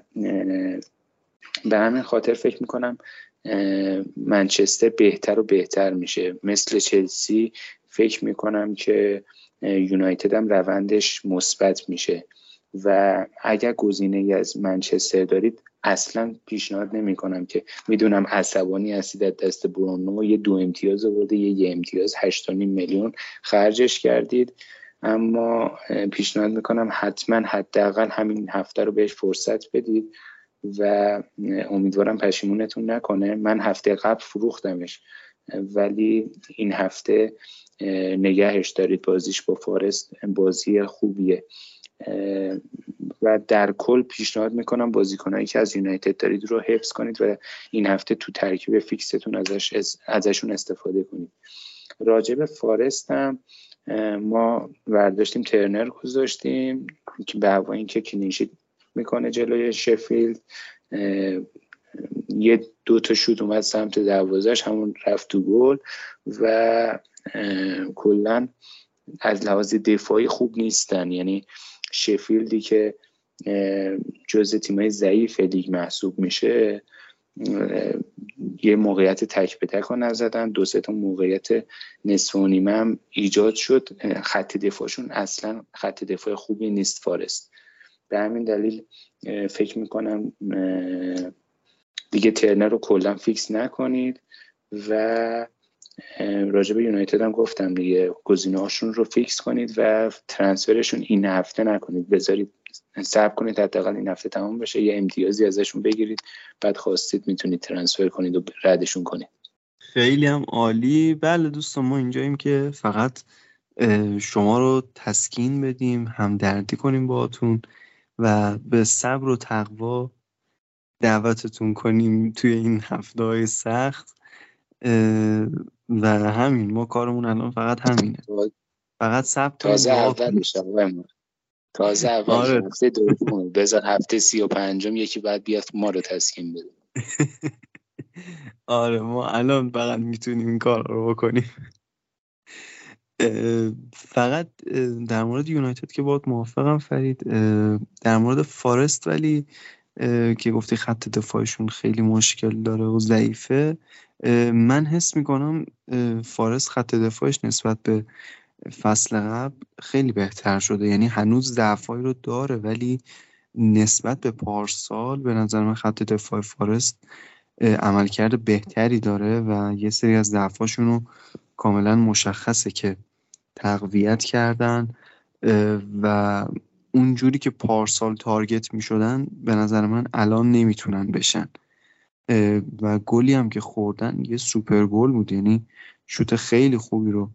به همین خاطر فکر می‌کنم منچستر بهتر و بهتر میشه. مثل چلسی فکر می‌کنم که یونایتد هم روندش مثبت میشه. و اگر گزینه از منچستر دارید اصلا پیشنهاد نمی کنم که می‌دونم عصبانی هستید از دست برونو یه دو امتیاز آورده یه یه امتیاز 8.5 میلیون خرجش کردید. اما پیشنهاد می‌کنم حتما حداقل همین هفته رو بهش فرصت بدید و امیدوارم پشیمونتون نکنه. من هفته قبل فروختمش ولی این هفته نگهش دارید. بازیش با فارست بازی خوبیه. و در کل پیشنهاد می‌کنم بازیکنهایی که از یونایتد دارید رو حفظ کنید و این هفته تو ترکیب فیکستون ازش ازشون استفاده کنید. راجع به فارست هم ما برداشتیم ترنر گذاشتیم که به هوا اینکه clean sheet می‌کنه جلوی شفیلد. یه دو تا شوت اومد سمت دروازش همون رفت تو گل و کلا از لحاظ دفاعی خوب نیستن. یعنی شفیلدی که جز تیمای ضعیف لیگ محسوب میشه یه موقعیت تک به تک رو نزدن دو سه تا موقعیت نصف و نیمه هم ایجاد شد. خط دفاعشون اصلا خط دفاع خوبی نیست فارست. به همین دلیل فکر می‌کنم دیگه ترنر رو کلا فیکس نکنید و راجع یونایتد هم گفتم دیگه گزینه هاشون رو فیکس کنید و transfer شون این هفته نکنید. بذارید صبر کنید حداقل این هفته تمام بشه یه امتیازی ازشون بگیرید بعد خواستید می‌تونید ترانسفر کنید و ردشون کنید. خیلی هم عالی. بله دوستان ما اینجاییم که فقط شما رو تسکین بدیم همدردی کنیم باهاتون و به صبر و تقوا دعوتتون کنیم توی این هفته های سخت و همین ما کارمون الان فقط همینه. فقط ثبت تازه اول میشه تازه اول آره. هفته دوم. بذار هفته سی و پنجم یکی بعد بیاد ما رو تسکین بده. آره ما الان فقط می‌تونیم این کار رو بکنیم. فقط در مورد یونایتد که باید موافقم فرید در مورد فارست ولی که گفتی خط دفاعشون خیلی مشکل داره و ضعیفه. من حس می‌کنم فارست خط دفاعش نسبت به فصل قبل خیلی بهتر شده. یعنی هنوز ضعفایی رو داره ولی نسبت به پارسال به نظر من خط دفاع فارست عملکرد بهتری داره و یه سری از ضعفاشون رو کاملا مشخصه که تقویت کردن و اونجوری که پارسال تارگت می شدن به نظر من الان نمی‌تونن بشن. و گلی هم که خوردن یه سوپر گل بود. یعنی شوت خیلی خوبی رو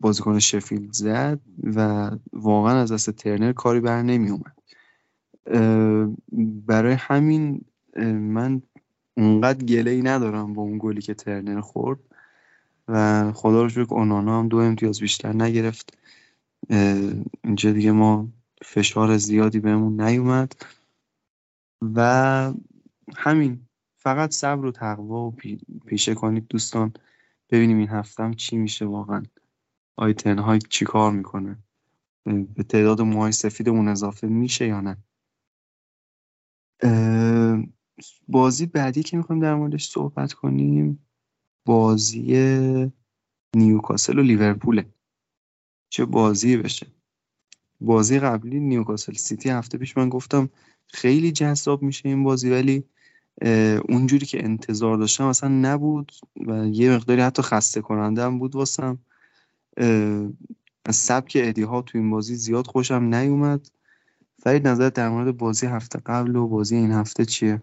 بازیکن شفیلد زد و واقعا از دست ترنر کاری بر نمی اومد برای همین من اونقدر گله ای ندارم با اون گلی که ترنر خورد. و خدا رو شکر اونانا هم دو امتیاز بیشتر نگرفت. اینجا دیگه ما فشار زیادی بهمون نیومد. و همین فقط صبر و تقوا و پیشه کنید دوستان. ببینیم این هفتم چی میشه واقعا. آیتن های چی کار می‌کنه؟ به تعداد موهای سفیدمون اضافه میشه یا نه؟ بازی بعدی که می‌خوایم در موردش صحبت کنیم بازی نیوکاسل و لیورپوله. چه بازی بشه. بازی قبلی نیوکاسل سیتی هفته پیش من گفتم خیلی جذاب میشه این بازی ولی اونجوری که انتظار داشتم اصلا نبود و یه مقداری حتی خسته کننده هم بود واسم. از سبک ادی ها تو این بازی زیاد خوشم نیومد. فرید نظر در مورد بازی هفته قبل و بازی این هفته چیه؟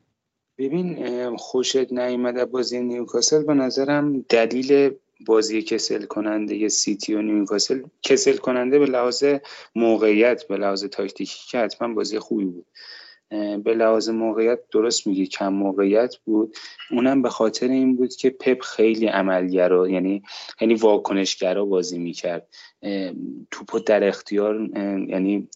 ببین خوشت نیومده بازی نیوکاسل. به نظرم دلیل بازی کسل کننده سیتی و نیوکاسل کسل کننده به لحاظ موقعیت به لحاظ تاکتیکی که حتما بازی خوبی بود. به لحاظ موقعیت درست میگی کم موقعیت بود. اونم به خاطر این بود که پپ خیلی عملگرا یعنی یعنی واکنشگرا بازی می‌کرد. توپو در اختیار یعنی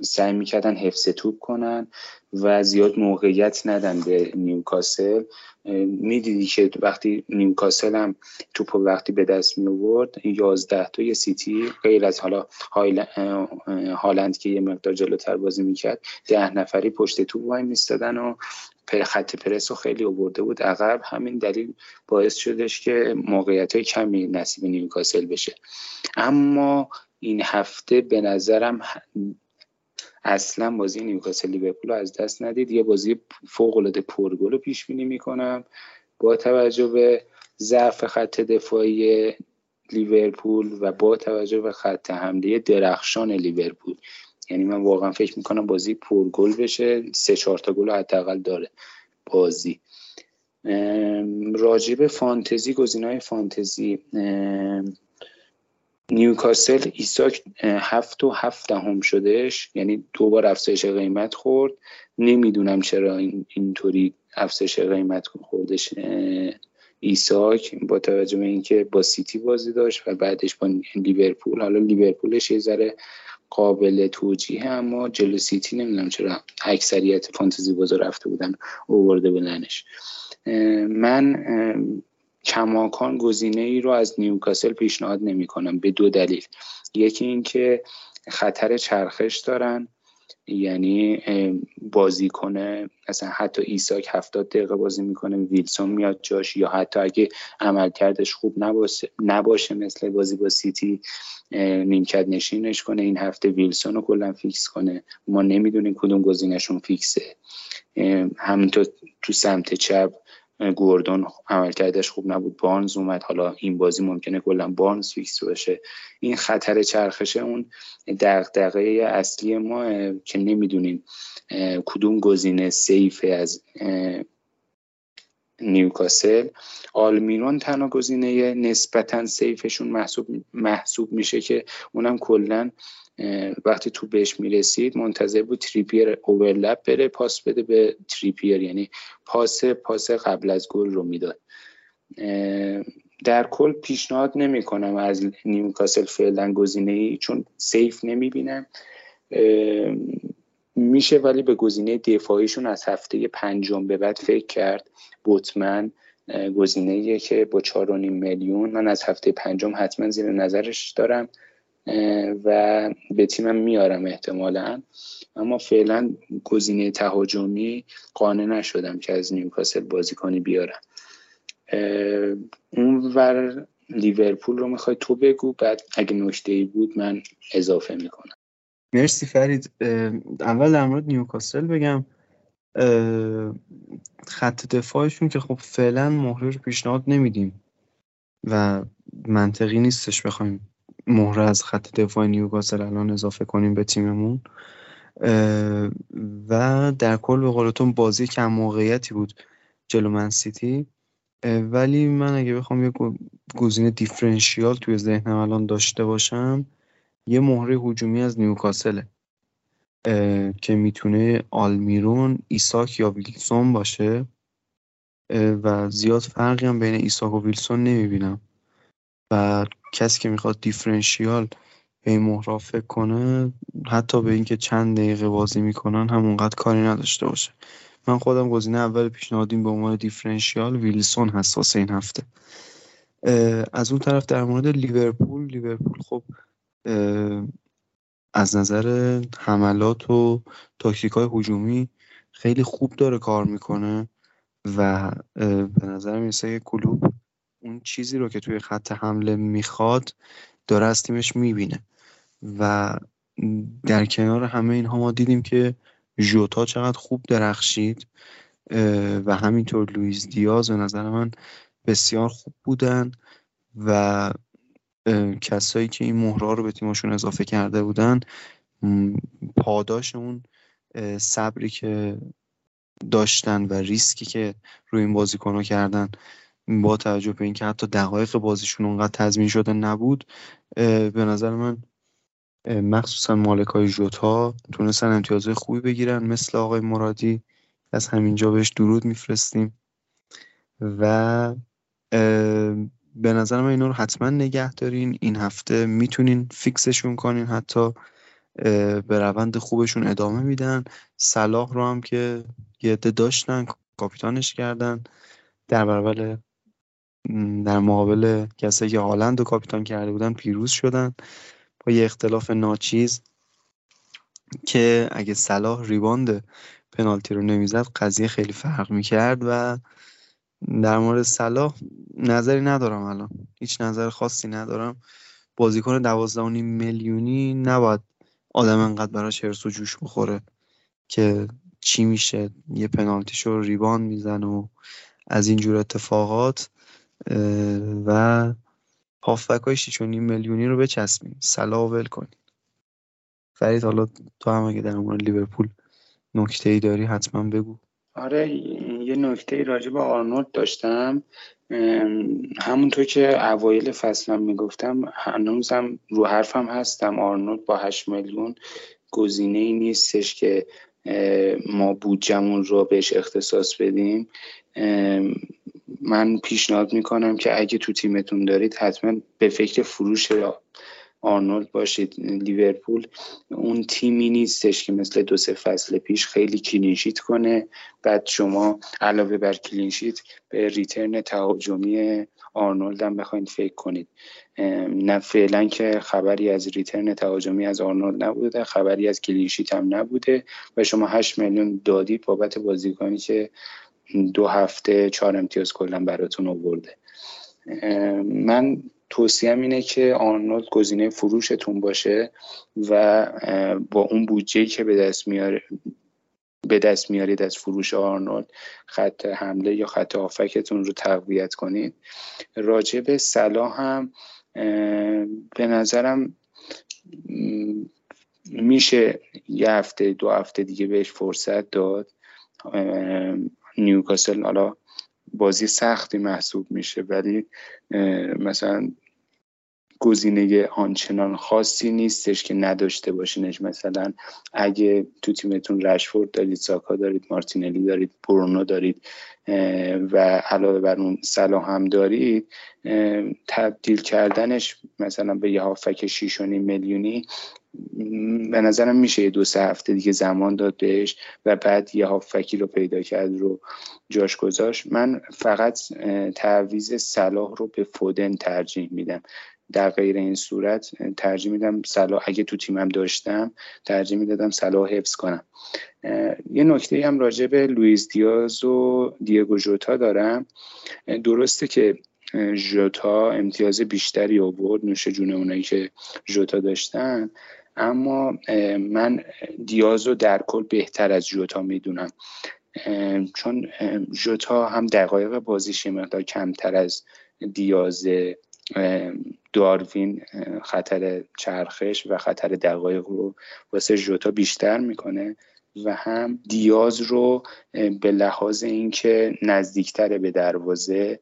سعی می‌کردن حفظ توپ کنن و زیاد موقعیت ندن به نیوکاسل. می‌دیدی که وقتی نیوکاسل هم توپ وقتی به دست می آورد 11 تا سیتی غیر از حالا هالند که یه مقدار جلوتر بازی می‌کرد ده نفری پشت توپ وای میستادن و خط پرس رو خیلی آورده بود. عقب همین دلیل باعث شدش که موقعیت های کمی نصیب نیوکاسل بشه. اما این هفته به نظرم اصلا بازی نیوکاسل لیورپول از دست ندید. یه بازی فوق العاده پرگل رو پیش بینی می‌کنم. با توجه به ضعف خط دفاعی لیورپول و با توجه به خط حمله درخشان لیورپول. یعنی من واقعا فکر می‌کنم بازی پرگل بشه. سه چهار تا گل حداقل داره بازی. راجب فانتزی گزینه‌های فانتزی نیوکاسل ایساک هفت و هفت دهم شدهش. یعنی دو بار افزایش قیمت خورد. نمی‌دونم چرا اینطوری افزایش قیمت خوردش ایساک. با توجه به اینکه با سیتی بازی داشت و بعدش با لیورپول. حالا لیورپولش یه ذره قابل توجیه اما جلو سیتی نمی‌دونم چرا اکثریت فانتزی بازار رفته بودن اوورده بودنش. من کماکان گزینه ای رو از نیوکاسل پیشنهاد نمی کنم به دو دلیل. یکی اینکه خطر چرخش دارن یعنی بازی کنه مثلا حتی ایساک هفتاد دقیقه بازی می‌کنه ویلسون میاد جاش یا حتی اگه عملکردش خوب نباشه, نباشه مثل بازی با سیتی نیمکت نشینش کنه این هفته ویلسون رو کلا فیکس کنه. ما نمی‌دونیم کدوم گزینهشون فیکسه. همینطور تو سمت چپ گوردون عملکردش خوب نبود. بارنز اومد. حالا این بازی ممکنه کلا بارنز فیکس باشه این خطر چرخشه اون دغدغه اصلی ما که نمی‌دونیم کدوم گزینه safe از نیوکاسل. آلمیرون تنها گزینه نسبتا safe شون محسوب محسوب میشه که اونم کلا وقتی تو بهش می‌رسید منتظر بود تریپیر overlap بره پاس بده به تریپیر یعنی پاس پاس قبل از گل رو می‌داد. در کل پیشنهاد نمی کنم از نیوکاسل فعلا گزینه ای چون سیف نمی بینم میشه ولی به گزینه دفاعیشون از هفته پنجم به بعد فکر کرد. بوتمن گزینه که با 4.5 میلیون من از هفته پنجم حتما زیر نظرش دارم. و به تیمم میارم احتمالا. اما فعلا گزینه تهاجمی قانع نشدم که از نیوکاسل بازیکنی بیارم. اون ور لیورپول رو می‌خوای تو بگو بعد اگه نکته ای بود من اضافه می‌کنم. مرسی فرید. اول در مورد نیوکاسل بگم. خط دفاعشون که خب فعلا مهره رو پیشنهاد نمیدیم و منطقی نیستش بخوایم مهره از خط دفاع نیوکاسل الان اضافه کنیم به تیممون. و در کل به قولتون بازی کم موقعیتی بود جلو من سیتی. ولی من اگه بخوام یه گزینه differential توی ذهنم الان داشته باشم یه مهره هجومی از نیوکاسله. که می‌تونه آلمیرون ایساک یا ویلسون باشه. و زیاد فرقی هم بین ایساک و ویلسون نمی‌بینم. و کسی که می‌خواد differential به این مهرا فکر کنه حتی به اینکه چند دقیقه بازی می‌کنن همونقدر کاری نداشته باشه. من خودم گزینه اول پیشنهادیم به عنوان دیفرنشیال ویلسون حساس این هفته. از اون طرف در مورد لیورپول لیورپول خب از نظر حملات و تاکتیک های هجومی خیلی خوب داره کار می‌کنه و به نظر می‌رسه که کلوب اون چیزی رو که توی خط حمله می‌خواد داره از تیمش می‌بینه. و در کنار همه اینها ما دیدیم که ژوتا چقدر خوب درخشید و همینطور لویز دیاز به نظر من بسیار خوب بودن و کسایی که این مهرا رو به تیمشون اضافه کرده بودن پاداش اون صبری که داشتن و ریسکی که روی این بازیکنها کردن با توجه به اینکه حتی دقایق بازیشون اونقدر تضمین شده نبود به نظر من مخصوصا مالک های جوتا تونستن امتیازهای خوبی بگیرن مثل آقای مرادی. از همینجا بهش درود میفرستیم. و به نظر من اینا رو حتما نگه دارین. این هفته می‌تونین فیکسشون کنین حتی به روند خوبشون ادامه میدن. صلاح رو هم که یه داشتن کاپیتانش کردن. در برابر در مقابل کسایی که هالند و کاپیتان کرده بودن پیروز شدن با یه اختلاف ناچیز که اگه صلاح ریباند پنالتی رو نمی‌زد قضیه خیلی فرق می‌کرد و در مورد صلاح نظری ندارم الان. هیچ نظر خاصی ندارم. بازیکن دوازده میلیونی نباید آدم انقدر براش هرس و جوش بخوره که چی میشه. یه پنالتیشو ریبان میزن و از اینجور اتفاقات و هافبک های نیم میلیونی رو بچسبین سلا ول کنین فرید حالا تو هم اگه در مورد لیورپول نکته ای داری حتما بگو. آره یه نکته راجع به آرنولد داشتم. همونطور که اوایل فصلم می‌گفتم هنوزم رو حرفم هستم. آرنولد با 8 میلیون گزینه ای نیستش که ما بودجمون رو بهش اختصاص بدیم. من پیشنهاد می‌کنم که اگه تو تیمتون دارید حتما به فکر فروش آرنولد باشید. لیورپول اون تیمی نیستش که مثل دو سه فصل پیش خیلی clean sheet کنه. بعد شما علاوه بر clean sheet به return تهاجمی آرنولد هم بخواید فکر کنید. نه فعلا که خبری از return تهاجمی از آرنولد نبوده خبری از clean sheet هم نبوده و شما 8 میلیون دادید بابت بازیکنی که دو هفته چهار امتیاز کلا براتون آورده. من توصیم اینه که آرنولد گزینه فروشتون باشه و با اون بودجه که به دست میاره به دست میارید از فروش آرنولد خط حمله یا خط آفکتون رو تقویت کنید. راجع به صلاح هم به نظرم میشه یه هفته دو هفته دیگه بهش فرصت داد. نیوکاسل حالا بازی سختی محسوب میشه ولی مثلا گزینه آنچنان خاصی نیستش که نداشته باشینش. مثلا اگه تو تیمتون رشفورد دارید ساکا دارید مارتینلی دارید برونو دارید و علاوه بر اون صلاح هم دارید تبدیل کردنش مثلا به یه هافک 6 میلیونی به نظرم میشه یه دو سه هفته دیگه زمان داد بهش و بعد یه هافکی رو پیدا کرد رو جاش گذاشت. من فقط تعویز صلاح رو به فودن ترجیح میدم. در غیر این صورت ترجیح میدم صلاح اگه تو تیمم داشتم ترجیح می‌دادم صلاح حفظ کنم. یه نکته هم راجع به لوئیس دیاز و دیگو جوتا دارم. درسته که ژوتا امتیاز بیشتری آورد نوش جون اونایی که ژوتا داشتن اما من دیاز رو در کل بهتر از جوتا می‌دونم. چون جوتا هم دقایق بازیش مقدار کمتر از دیاز داروین خطر چرخش و خطر دقایق رو واسه جوتا بیشتر می‌کنه و هم دیاز رو به لحاظ اینکه نزدیکتر به دروازه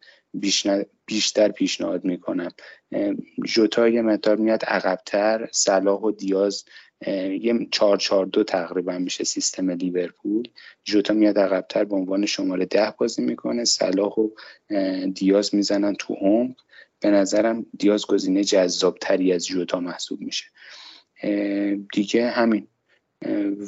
بیشتر پیشنهاد می‌کنم. جوتا یه مقدار میاد عقبتر صلاح و دیاز یه 4 4 2 تقریبا میشه سیستم لیورپول. جوتا میاد عقبتر به عنوان شماره ده بازی می‌کنه. صلاح و دیاز می‌زنن تو عمق. به نظرم دیاز گزینه جذابتری از جوتا محسوب میشه. دیگه همین.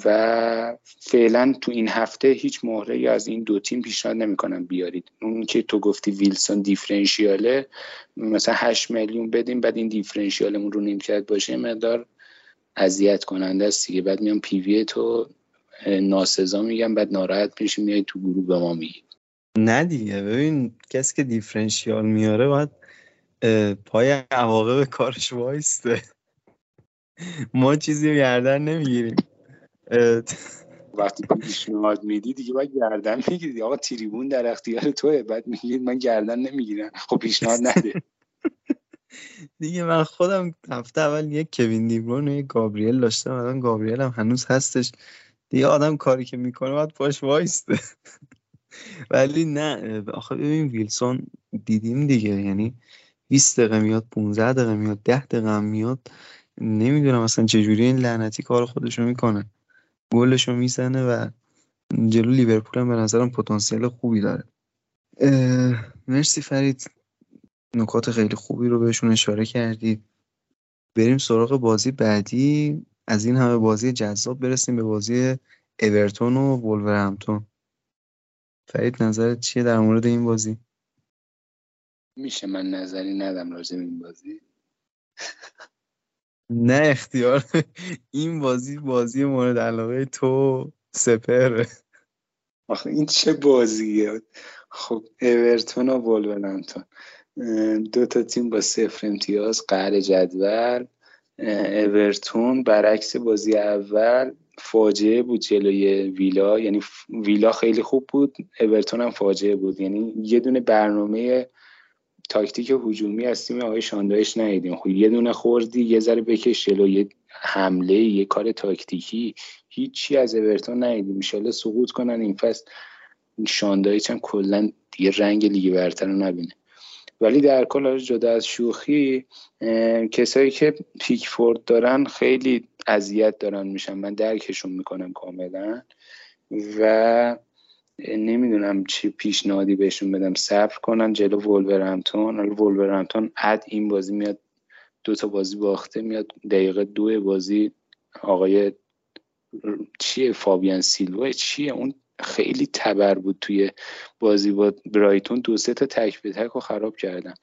و فعلا تو این هفته هیچ مهره از این دو تیم پیشنهاد نمی‌کنم بیارید. اون که تو گفتی ویلسون دیفرنشیاله مثلا 8 میلیون بدیم بعد این دیفرنشیالمون رو نیمکت باشه مقدار اذیت کننده است دیگه. بعد میام پیوی تو ناسزا میگم بعد ناراحت میشی میای تو گروه به ما میگی. نه دیگه ببین کسی که دیفرنشیال میاره باید پای عواقب کارش وایسته. ما چیزی رو گردن نمی‌گیریم. وقتی پیشنهاد میدی دیگه باید گردن می‌گیری آقا تریبون در اختیار توه. بعد میگید من گردن نمی‌گیرم. خب پیشنهاد نده. دیگه من خودم هفته اول یک کوین دیبرون و یک گابریل داشتم. الان گابریل هم هنوز هستش. دیگه آدم کاری که می‌کنه باید پاش وایسته. ولی نه آخه ببین ویلسون دیدیم دیگه. یعنی 20 دقیقه میاد 15 دقیقه میاد 10 دقیقه میاد. نمی‌دونم اصلا چجوری این لعنتی کار خودشو می‌کنه. گلشو می‌زنه و جلو لیورپول هم به نظرم پتانسیل خوبی داره. مرسی فرید. نکات خیلی خوبی رو بهشون اشاره کردید بریم سراغ بازی بعدی. از این همه بازی جذاب برسیم به بازی اورتون و وولورهمپتون. فرید نظرت چیه در مورد این بازی؟ میشه من نظری ندم راجع این بازی؟ نه اختیار. این بازی بازی مورد علاقه تو سپره آخه این چه بازیه؟ خب اورتون و وولورهمپتون. دو تا تیم با صفر امتیاز قعر جدول. اورتون برعکس بازی اول فاجعه بود جلوی ویلا. یعنی ویلا خیلی خوب بود اورتون هم فاجعه بود. یعنی یه دونه برنامه تاکتیک هجومی از تیم آقای شان دایچ ندیدیم. خب یه دونه خوردی یه ذره بکش جلو یه حمله یه کار تاکتیکی. هیچی از اورتون ندیدیم. ان سقوط کنن. این فصل شان دایچ هم کلا دیگه رنگ لیگ برتر رو نبینه. ولی در کل جدا از شوخی کسایی که پیکفورد دارن خیلی اذیت دارن میشن. من درکشون می‌کنم کاملا. و نمی‌دونم چی پیشنهادی بهشون بدم. صبر کنن جلو ولورهمپتون حالا ولورهمپتون حد این بازی میاد دو تا بازی باخته میاد. دقیقه دو بازی آقای چیه؟ فابیان سیلوا؟ چیه؟ اون خیلی تبر بود توی بازی با برایتون. دو سه تا تک به تک رو خراب کردن.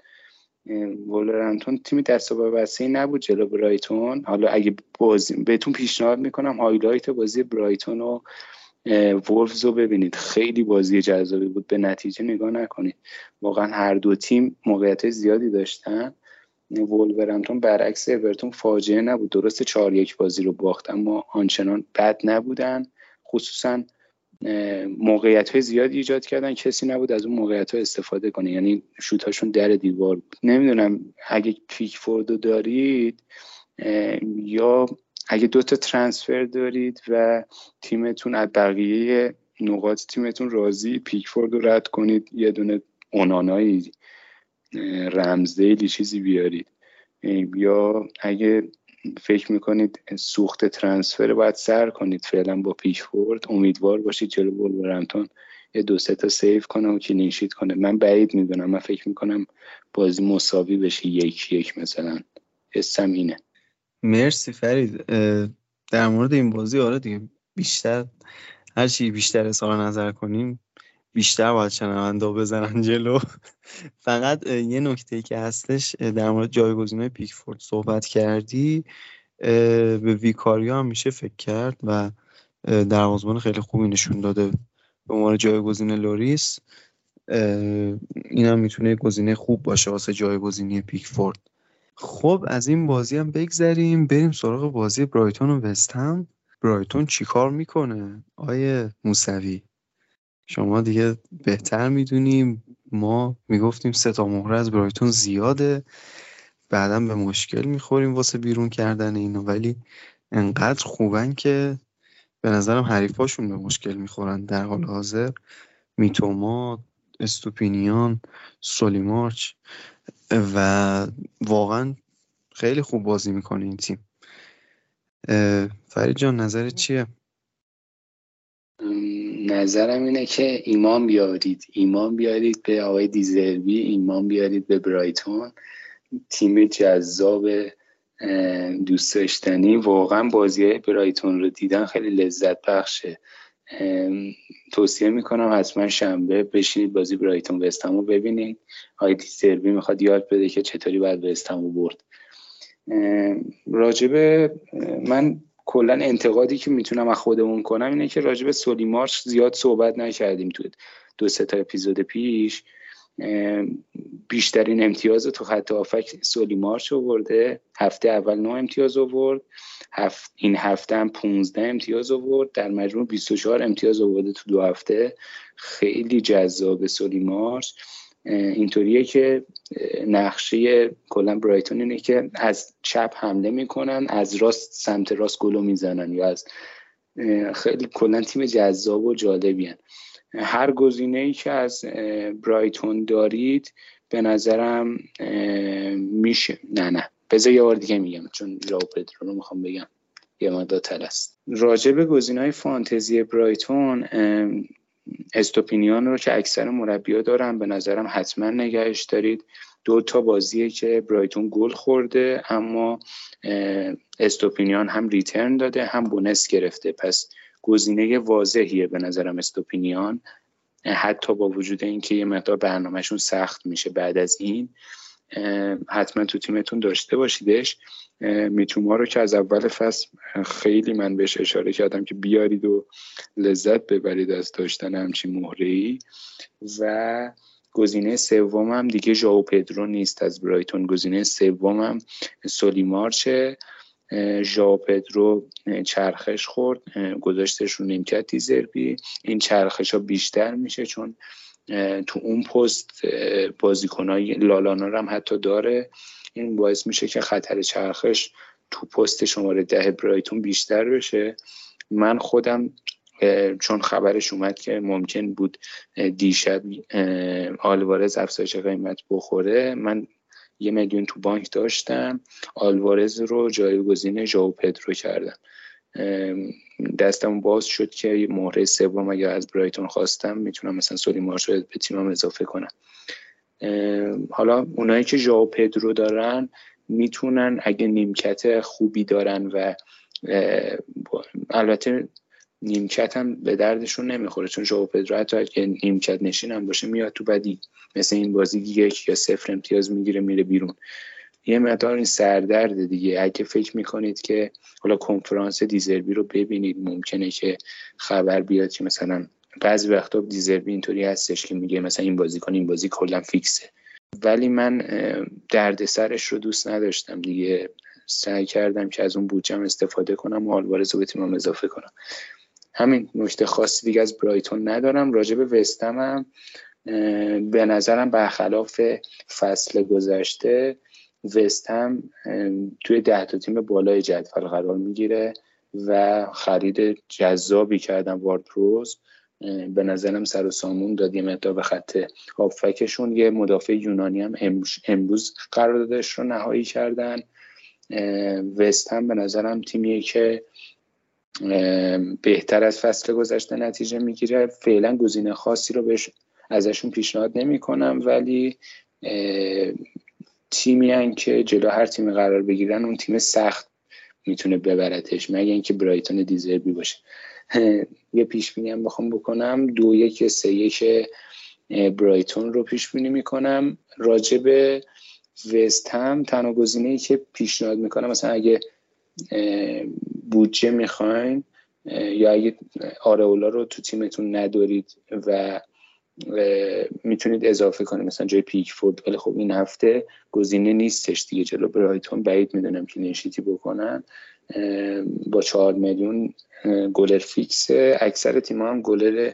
ولورهمپتون تیمی دست و بسته نبود جلو برایتون. حالا اگه بازی بهتون پیشنهاد می‌کنم highlight بازی برایتون و وولفز رو ببینید. خیلی بازی جذابی بود. به نتیجه نگاه نکنید. واقعا هر دو تیم موقعیت زیادی داشتن. وولورهمپتون برعکس اورتون فاجعه نبود. درست چهار یک بازی رو باخت. اما آنچنان بد نبودن. خصوصا موقعیت های زیادی ایجاد کردن. کسی نبود از اون موقعیت ها استفاده کنه. یعنی شوتاشون در دیوار بود. نمی‌دونم اگه پیک فوردو دارید یا اگه دوتا ترانسفر دارید و تیمتون از بقیه نقاط تیمتون راضی پیکفورد رو رد کنید یه دونه اونانایی رمزدیلی چیزی بیارید. یا اگه فکر می‌کنید سوخت ترانسفر باید سر کنید فعلا با پیکفورد امیدوار باشید جلو ولورهمپتون یه دو سه تا سیف کنه و کلینشیت کنه. من بعید می‌دونم من فکر می‌کنم بازی مساوی بشه یک یک مثلا. حسم اینه. مرسی فرید. در مورد این بازی آره دیگه بیشتر هر چی بیشتر اظهار نظر کنیم بیشتر باید شنونده بزنن جلو. فقط یه نکته که هستش در مورد جایگزین پیکفورد صحبت کردی به ویکاریو هم میشه فکر کرد و دروازه‌بان خیلی خوبی نشون داده. به عنوان جایگزین لوریس این هم می‌تونه گزینه خوب باشه واسه جایگزینی پیکفورد. خب از این بازی هم بگذریم. بریم سراغ بازی برایتون و وستهم برایتون چیکار می‌کنه؟ آیه موسوی شما دیگه بهتر می‌دونیم. ما می‌گفتیم سه تا مهره از برایتون زیاده. بعدا به مشکل می‌خوریم واسه بیرون کردن اینو. ولی انقدر خوبن که به نظرم حریفاشون به مشکل می‌خورن. در حال حاضر میتوما استوپینیان سولیمارچ و واقعا خیلی خوب بازی می‌کنه این تیم. فرید جان نظرت چیه؟ نظرم اینه که ایمان بیارید. ایمان بیارید به آقای دیزربی ایمان بیارید به برایتون. تیم جذاب دوست داشتنی. واقعا بازی برایتون رو دیدن خیلی لذت بخشه. توصیه می‌کنم حتما شنبه بشینید بازی برایتون وستمو ببینید. آقای دیزربی می‌خواد یاد بده که چطوری باید وستمو برد. راجبه من کلا انتقادی که می‌تونم از خودمون کنم اینه که راجب سولیمارش زیاد صحبت نکردیم تو دو سه تا اپیزود پیش. بیشترین امتیاز تو خط آفک سولیمارش آورده. هفته اول 9 امتیاز آورد. هفت این هفته هم 15 امتیاز آورد. در مجموع 24 امتیاز آورده تو دو هفته. خیلی جذاب سولیمارش. اینطوریه که نقشه کلا برایتون اینه که از چپ حمله می‌کنن از راست سمت راست گلو می‌زنن یا از خیلی کلا تیم جذاب و جالبی هر گزینه ای که از برایتون دارید به نظرم میشه. نه نه. بذار یه بار دیگه میگم چون جاو پدرو رو می‌خوام بگم. یه مدت تل است. راجع به گزینه های فانتزی برایتون استوپینیان رو که اکثر مربیا دارن به نظرم حتما نگهش دارید. دو تا بازیه که برایتون گل خورده اما استوپینیان هم ریترن داده هم بونس گرفته. پس گزینه واضحیه به نظرم استوپینیان. حتی با وجود اینکه یه مقدار برنامهشون سخت میشه بعد از این حتما تو تیمتون داشته باشیدش. میتوما رو که از اول فصل خیلی من بهش اشاره کردم که بیارید و لذت ببرید از داشتن همچین مهره ای و گزینه سومم دیگه ژائو پدرو نیست از برایتون. گزینه سومم سولیمارچه. ژائو پدرو چرخش خورد. گذاشتش رو نیمکت دیزربی این چرخش ها بیشتر میشه چون تو اون پست بازیکنای لالانا هم حتی داره. این باعث میشه که خطر چرخش تو پست شماره ده برایتون بیشتر بشه. من خودم چون خبرش اومد که ممکن بود دیشب آلوارز افزایش قیمت بخوره من یه میلیون تو بانک داشتم. آلوارز رو جایگزین ژائو پدرو کردم. دستم باز شد که مهره سوم اگر از برایتون خواستم می‌تونم مثلا سولی مارش به تیمم اضافه کنم. حالا اونایی که ژائو پدرو دارن می‌تونن اگه نیمکت خوبی دارن و البته نیمکت هم به دردشون نمی‌خوره. چون ژائو پدرو حتی اگه نیمکت نشین هم باشه میاد تو بدی. مثل این بازی یک یا صفر امتیاز می‌گیره میره بیرون. یه مقدار این سردرد دیگه. اگه فکر می‌کنید که حالا کنفرانس دیزربی رو ببینید ممکنه که خبر بیاد که مثلا بعضی وقتا دیزربی اینطوری هستش که میگه مثلا این بازیکن این بازی کلا فیکسه. ولی من درد سرش رو دوست نداشتم دیگه. سعی کردم که از اون بودجم استفاده کنم و آلوارز رو به تیمم اضافه کنم. همین نکته خاصی دیگه از برایتون ندارم. راجع به وستم هم به نظرم برخلاف فصل گذشته وست هم توی ده تا تیم بالای جدول قرار می‌گیره و خرید جذابی کردن وارد روز. به نظرم سر و سامون داد یه مقدار به خط هافکشون. یه مدافع یونانی هم امروز قراردادش رو نهایی کردن. وست هم به نظرم تیمیه که بهتر از فصل گذشته نتیجه می‌گیره. فعلا گزینه خاصی رو بهش ازشون پیشنهاد نمی کنم ولی تیمی که جلو هر تیمی قرار بگیرن اون تیم سخت می‌تونه ببرتش مگه اینکه برایتون دیزربی باشه. یه پیش بینی هم بخوام بکنم. دو یک سه یک برایتون رو پیش بینی می‌کنم. راجع به وست هم تنها گزینه ای که پیشنهاد می‌کنم مثلا اگه بودجه می‌خواین یا اگه آرئولا رو تو تیمتون ندارید و می‌تونید اضافه کنید. مثلا جای پیکفورد ولی خب این هفته گزینه نیستش دیگه. جلو برایتون بعید می‌دونم که نشیتی بکنن. با چهار میلیون گلر فیکسه. اکثر تیم هم گلر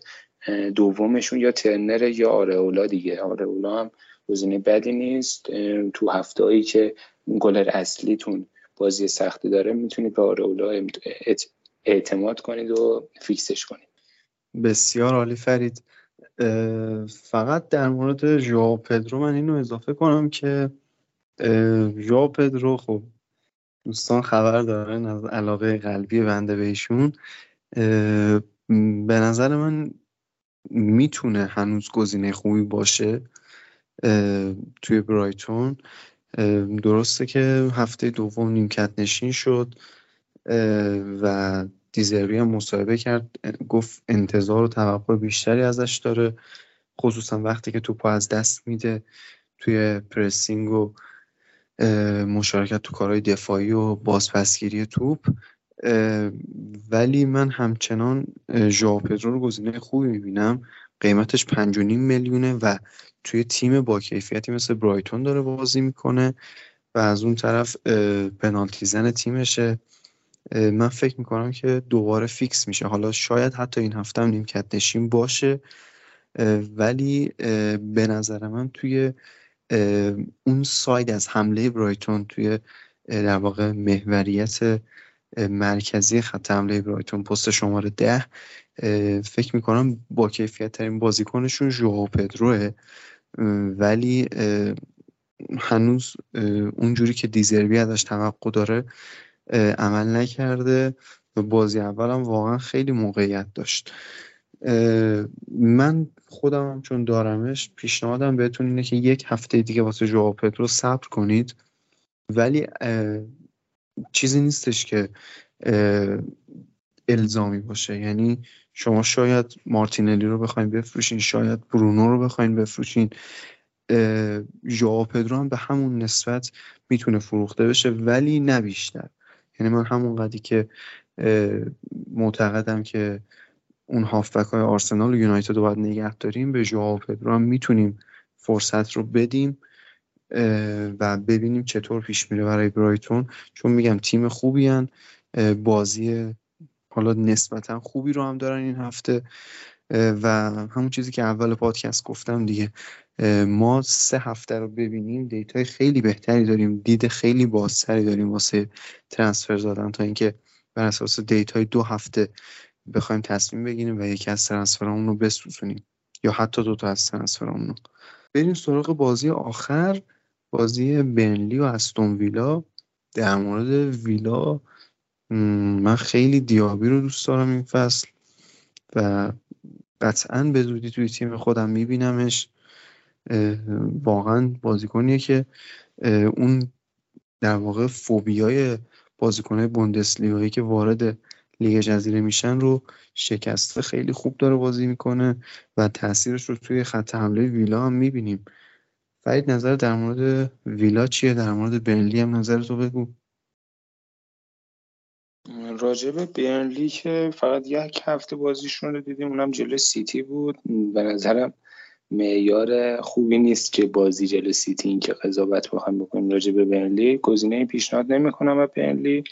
دومشون یا ترنر یا آرئولا دیگه. آرئولا هم گزینه بدی نیست. تو هفته هایی که گلر اصلیتون بازی سختی داره می‌تونید به آرئولا اعتماد کنید و فیکسش کنید. بسیار عالی فرید. فقط در مورد ژائو پدرو من اینو اضافه کنم که ژائو پدرو خب دوستان خبر دارن از علاقه قلبی بنده بهشون به نظر من می‌تونه هنوز گزینه خوبی باشه توی برایتون. درسته که هفته دوم نیمکت نشین شد و دیزربی هم مصاحبه کرد گفت انتظار و توقع بیشتری ازش داره خصوصا وقتی که توپ از دست میده توی پرسینگ و مشارکت تو کارهای دفاعی و بازپسگیری توپ. ولی من همچنان ژائو پدرو رو گزینه خوبی می‌بینم. قیمتش پنج و نیم میلیونه و توی تیم با کیفیتی مثل برایتون داره بازی می‌کنه و از اون طرف پنالتی زن تیمشه. من فکر می‌کنم که دوباره fix میشه. حالا شاید حتی این هفته هم نیمکت نشین باشه. ولی به نظر من توی اون side از حمله برایتون توی در واقع محوریت مرکزی خط حمله برایتون پست شماره ده. فکر می‌کنم با کیفیت ترین بازیکنشون ژوئو پدروه. ولی هنوز اونجوری که دیزربی ازش توقع داره عمل نکرده و بازی اول هم واقعا خیلی موقعیت داشت. من خودم چون دارمش پیشنهادم بهتون اینه که یک هفته دیگه واسه ژوئو پدرو صبر کنید. ولی چیزی نیستش که الزامی باشه. یعنی شما شاید مارتینلی رو بخواین بفروشین شاید برونو رو بخواین بفروشین ژائو پدرو هم به همون نسبت می‌تونه فروخته بشه ولی نه بیشتر. یعنی من همون قدی که معتقدم که اون هافبک های آرسنال و یونایتد رو باید نگه داریم به ژائو پدرو هم می‌تونیم فرصت رو بدیم. و ببینیم چطور پیش میره برای برایتون. چون میگم تیم خوبی هن بازی حالا نسبتا خوبی رو هم دارن این هفته. و همون چیزی که اول پادکست گفتم دیگه. ما سه هفته رو ببینیم data ی خیلی بهتری داریم دید خیلی بازتری داریم واسه transfer زدن تا اینکه بر اساس data ی دو هفته بخوایم تصمیم بگیریم و یکی از transfer امون رو بسوزونیم. یا حتی دو تا از transfer امون رو. بریم سراغ بازی آخر. بازی برنلی و استون ویلا در مورد ویلا من خیلی دیابی رو دوست دارم این فصل و قطعا به زودی توی تیم خودم میبینمش. واقعا بازیکنیه که اون در واقع فوبیای بازیکنهای بوندسلیگایی که وارد لیگ جزیره میشن رو شکسته خیلی خوب داره بازی می‌کنه و تاثیرش رو توی خط حمله ویلا هم می‌بینیم. فرید نظر در مورد ویلا چیه؟ در مورد بنلی هم نظر تو بگو. راجب برنلی که فقط یک هفته بازیشون رو دیدیم اونم جلو سیتی بود. به نظرم معیار خوبی نیست که بازی جلو سیتی این که قضاوت بخوایم بکنیم راجب برنلی. گزینه پیشنهاد نمی‌کنم و برنلی.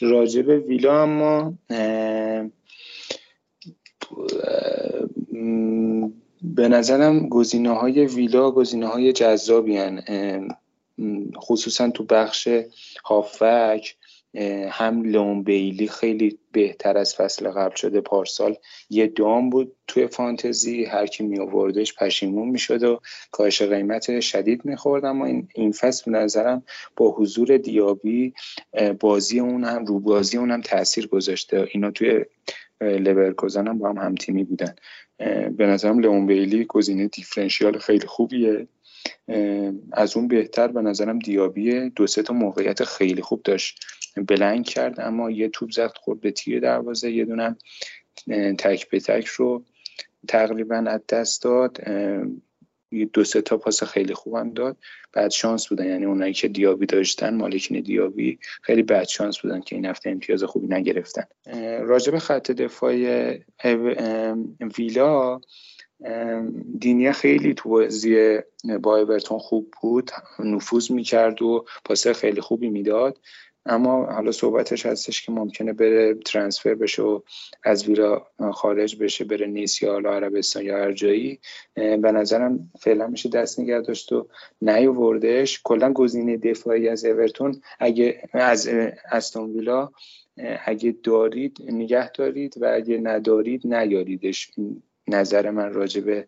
راجب ویلا اما به نظرم گزینه های ویلا گزینه های جذابی خصوصا تو بخش هافک هم لون بیلی خیلی بهتر از فصل قبل شده. پارسال یه دام بود توی فانتزی هر کی می آوردش پشیمون می‌شد و کاهش قیمت شدید می‌خورد. اما این, این فصل به نظرم با حضور دیابی بازی اون هم رو بازی اون هم تاثیر گذاشته. اینا توی لورکوزن هم با هم هم تیمی بودن. به نظرم لئون بیلی گزینه دیفرنشیال خیلی خوبیه. از اون بهتر به نظرم دیابی دو سه تا موقعیت خیلی خوب داشت. بلنگ کرد اما یه توپ زد خورد به تیر دروازه یه دونم تک به تک رو تقریبا از دست داد. دو سه تا پاس خیلی خوبم داد. بعد شانس بودن. یعنی اونایی که دیابی داشتن مالکین دیابی خیلی بعد شانس بودن که این هفته امتیاز خوبی نگرفتن. راجب خط دفاع ویلا دینیه خیلی تو بازی با اورتون خوب بود. نفوذ می‌کرد و پاسه خیلی خوبی می‌داد. اما حالا صحبتش هستش که ممکنه بره ترانسفر بشه و از ویلا خارج بشه بره نیس یا عربستان یا هر جایی. به نظرم فعلا میشه دست نگه داشت و نیاوردش کلا گزینه دفاعی از اورتون. اگه از استون ویلا اگه دارید نگه دارید و اگه ندارید نیاریدش. نظر من راجع به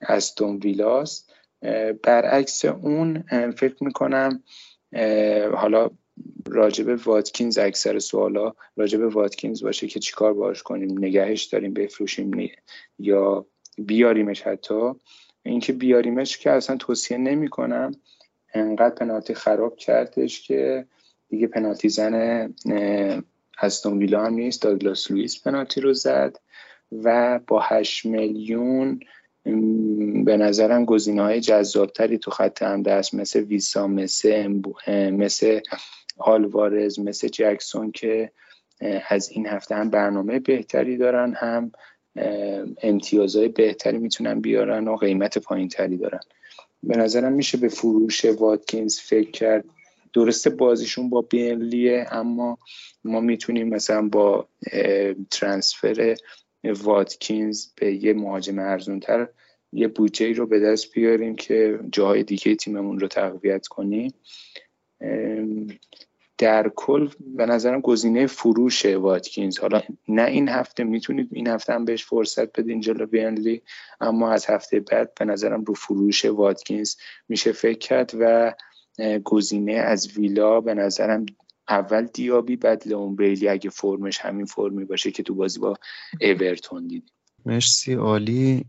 استون ویلاست. برعکس اون فکر می‌کنم حالا راجب واتکینز اکثر سوالا راجب واتکینز باشه که چیکار باش کنیم نگهش داریم بفروشیم یا بیاریمش حتی. اینکه بیاریمش که اصلا توصیه نمی کنم انقدر پنالتی خراب کردش که دیگه پنالتی زن استون ویلا هم نیست. داگلاس لوئیس پنالتی رو زد و با 8 میلیون به نظرم گزینه های جذابتری تو خط هم دست. مثل ویسا مثل مثل آلوارز مثل جکسون که از این هفته هم برنامه بهتری دارن هم امتیازهای بهتری می‌تونن بیارن و قیمت پایین تری دارن. به نظرم میشه به فروش واتکینز فکر کرد. درسته بازیشون با بینلیه اما ما می‌تونیم مثلا با ترانسفر واتکینز به یه مهاجم ارزونتر یه بودجه رو به دست بیاریم که جاهای دیگه تیممون رو تقویت کنیم. در کل به نظرم گزینه فروش واتکینز. حالا نه این هفته می‌تونید این هفته هم بهش فرصت بدین جلو بینلی اما از هفته بعد به نظرم رو فروش واتکینز میشه فکر کرد و گزینه از ویلا به نظرم اول دیابی بعد لئون بیلی اگه فرمش همین فرمی باشه که تو بازی با اورتون دیدیم. مرسی عالی.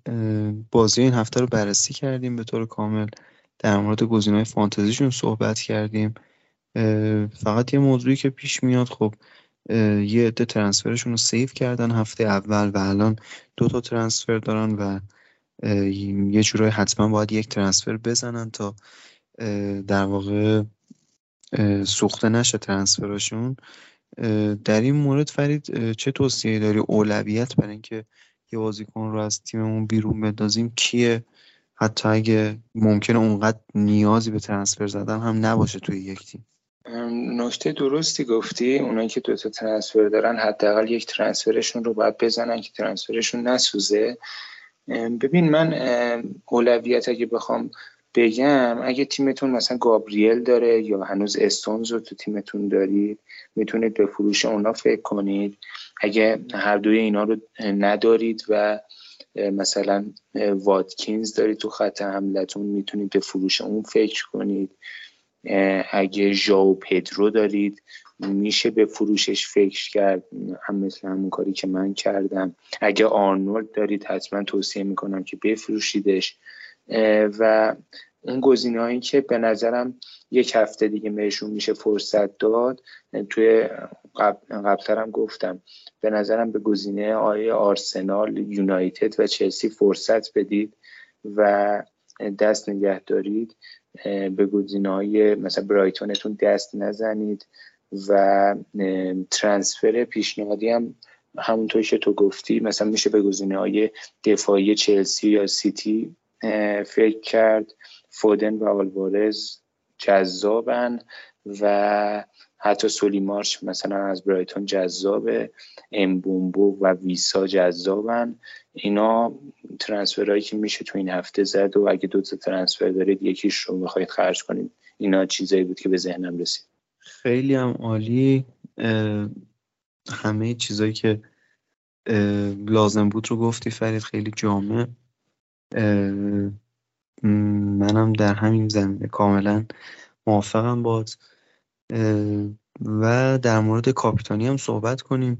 بازی این هفته رو بررسی کردیم به طور کامل. در مورد گزینه‌های فانتزیشون صحبت کردیم. فقط یه موضوعی که پیش میاد خب یه عده ترنسفرشون رو سیف کردن هفته اول و الان دو تا ترنسفر دارن و یه جورایی حتما باید یک ترنسفر بزنن تا در واقع سوخته نشه ترنسفرشون. در این مورد فرید چه توصیه داری؟ اولویت برای اینکه یه بازیکن رو از تیممون بیرون بندازیم کیه؟ حتی اگه ممکنه اونقدر نیازی به ترنسفر زدن هم نباشه توی یک تیم. نکته درستی گفتی. اونایی که دو تا ترنسفر دارن حداقل یک ترنسفرشون رو باید بزنن که ترنسفرشون نسوزه. ببین من اولویت اگه بخوام بگم اگه تیمتون مثلا گابریل داره یا هنوز استونز رو تو تیمتون دارید می‌تونید به فروش اونا فکر کنید. اگه هر دوی اینا رو ندارید و مثلا واتکینز دارید تو خط حملتون می‌تونید به فروش اون فکر کنید. اگه ژاو پدرو دارید میشه به فروشش فکر کرد هم مثل همون کاری که من کردم. اگه آرنولد دارید حتما توصیه می‌کنم که بفروشیدش. و اون گزینه هایی که به نظرم یک هفته دیگه بهشون میشه فرصت داد توی قبل گفتم به نظرم به گزینه آیه آرسنال یونایتد و چلسی فرصت بدید و دست نگه دارید. به گزینه های مثلا برایتونتون دست نزنید و ترانسفر پیشنهادی هم همونطوری که تو گفتی مثلا میشه به گزینه های دفاعی چلسی یا سیتی فکر کرد. فودن و آلوارز جذابن و حتی سولی مارش مثلا از برایتون جذابه امبومبو و ویسا جذابن. اینا ترنسفرهایی که میشه تو این هفته زد و اگه دو تا ترنسفر دارید یکیش رو می‌خواید خرج کنید. اینا چیزایی بود که به ذهنم رسید. خیلی هم عالی. همه چیزایی که لازم بود رو گفتی فرید خیلی جامع. منم در همین زمینه کاملا موافقم باز و در مورد کاپیتانی هم صحبت کنیم.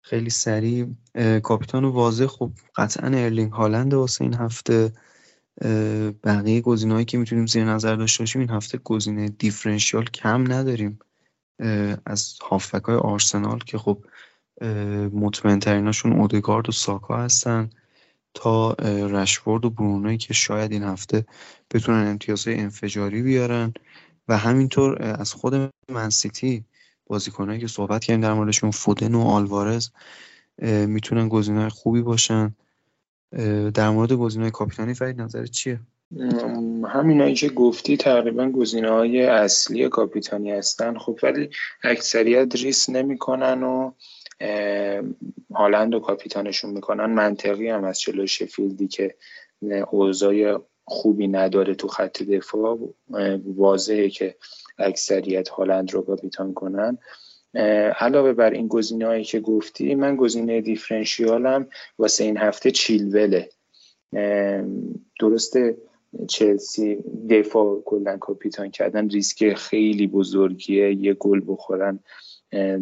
خیلی سریع. کاپیتان واضح. خب قطعا ارلینگ هالند واسه این هفته. بقیه گزینه‌هایی که می‌تونیم زیر نظر داشته باشیم این هفته گزینه دیفرنشیال کم نداریم. از هافبک های آرسنال که خب مطمئن تریناشون اودگارد و ساکا هستن تا رشورد و برونایی که شاید این هفته بتونن امتیازهای انفجاری بیارن. و همینطور از خود منسیتی بازیکنهایی که صحبت کردیم در موردشون فودن و آلوارز می‌تونن گزینه خوبی باشن. در مورد گزینه کاپیتانی فرید نظر چیه؟ همینایی که گفتی تقریبا گزینه های اصلی کاپیتانی هستن. خب ولی اکثریت ریس نمی‌کنن و هالند و کاپیتانشون می‌کنن. منطقی هم از چلو شفیلدی که اوضاع خوبی نداره تو خط دفاع واضحه که اکثریت هالند رو کاپیتان کنن. علاوه بر این گزینه که گفتی من گزینه دیفرنشیالم واسه این هفته چیلوله. درسته چلسی دفاع کلا کاپیتان کردن ریسک خیلی بزرگیه یه گل بخورن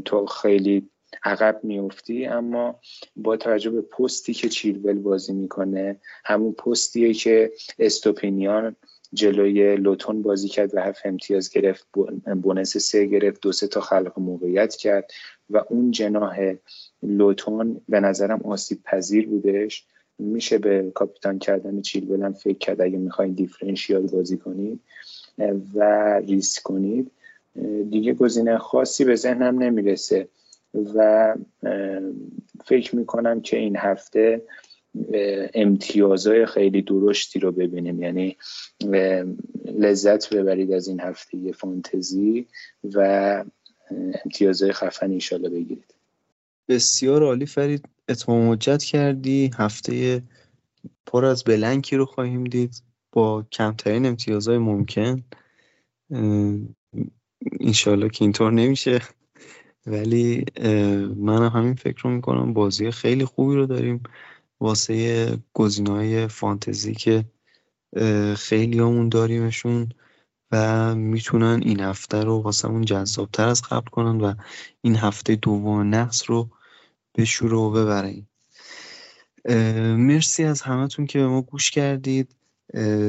تو خیلی عقب میفتی اما با توجه به پستی که چیرول بازی می‌کنه همون پستیه که استوپینیان جلوی لوتون بازی کرد و هفت امتیاز گرفت بونس سه گرفت دو سه تا خلق موقعیت کرد و اون جناح لوتون به نظرم آسیب پذیر بودش. میشه به کاپیتان کردن چیلول فکر کرد اگه می‌خواین دیفرنشیال بازی کنید و ریسک کنید. دیگه گزینه خاصی به ذهنم نمی‌رسه و فکر می‌کنم که این هفته امتیازهای خیلی درشتی رو ببینیم. یعنی لذت ببرید از این هفته فانتزی و امتیازهای خفن ایشالا بگیرید. بسیار عالی فرید. اتمام حجت کردی. هفته پر از بلنکی رو خواهیم دید. با کمترین امتیازهای ممکن. انشالله که اینطور نمیشه. ولی من همین فکر رو می‌کنم. بازی خیلی خوبی رو داریم. واسه گزینه‌های فانتزی که خیلی همون داریمشون و می‌تونن این هفته رو واسمون جذابتر از قبل کنن و این هفته دوم نحس رو بشوره و ببرین مرسی از همتون که به ما گوش کردید.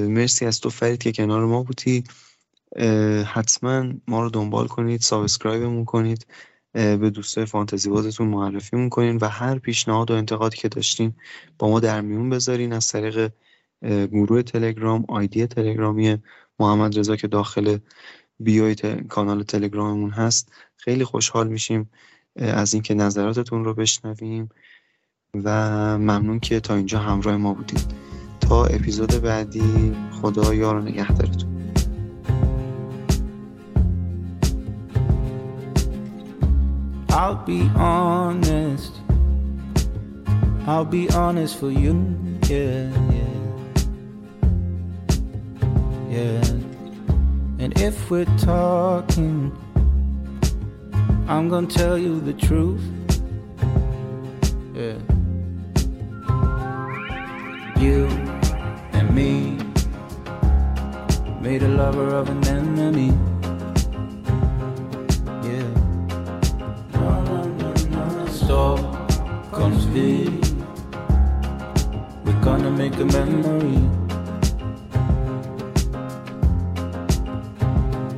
مرسی از تو فرید که کنار ما بودی. حتما ما رو دنبال کنید subscribe مون کنید. به دوستای فانتزی بازتون معرفی کنین و هر پیشنهاد و انتقادی که داشتین با ما در میون بذارین از طریق گروه تلگرام آیدی تلگرامی محمد رضا که داخل بیوی کانال تلگراممون هست. خیلی خوشحال میشیم از اینکه نظراتتون رو بشنویم و ممنون که تا اینجا همراه ما بودید. تا اپیزود بعدی خدا یار و نگهدارتون. I'll be honest. I'll be honest for you. Yeah, yeah. Yeah. And if we're talking, I'm gonna tell you the truth. Yeah. You and me made a lover of an enemy. We're gonna make a memory.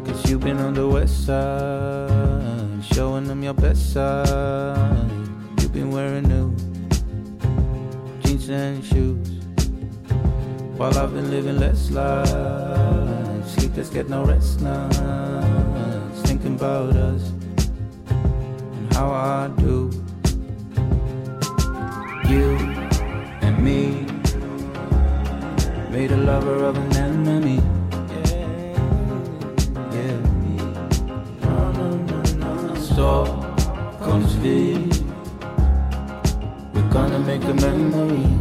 Cause you've been on the west side, showing them your best side. You've been wearing new jeans and shoes. While I've been living less life, sleepless, get no rest nights. Thinking about us and how I do you and me made a lover of an enemy. Yeah, yeah. Stop, comes feed. We're gonna make a. Memory.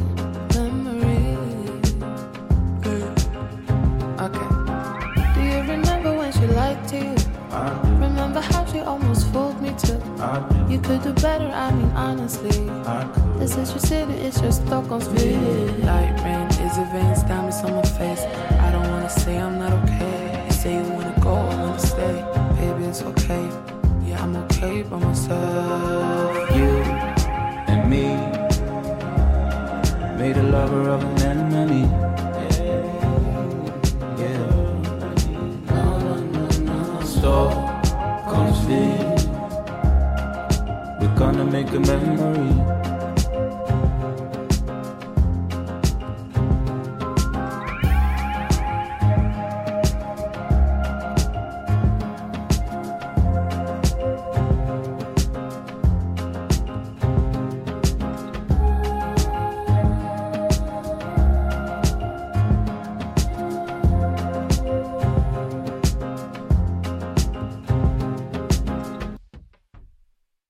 You could do better, I mean honestly. This is your city, it's your Stockholm speed. Light rain, is it veins, diamonds on my face. I don't wanna say I'm not okay. You say you wanna go, I wanna stay. Baby, it's okay. Yeah, I'm okay by myself. You and me made a lover of an enemy. Gonna make a memory.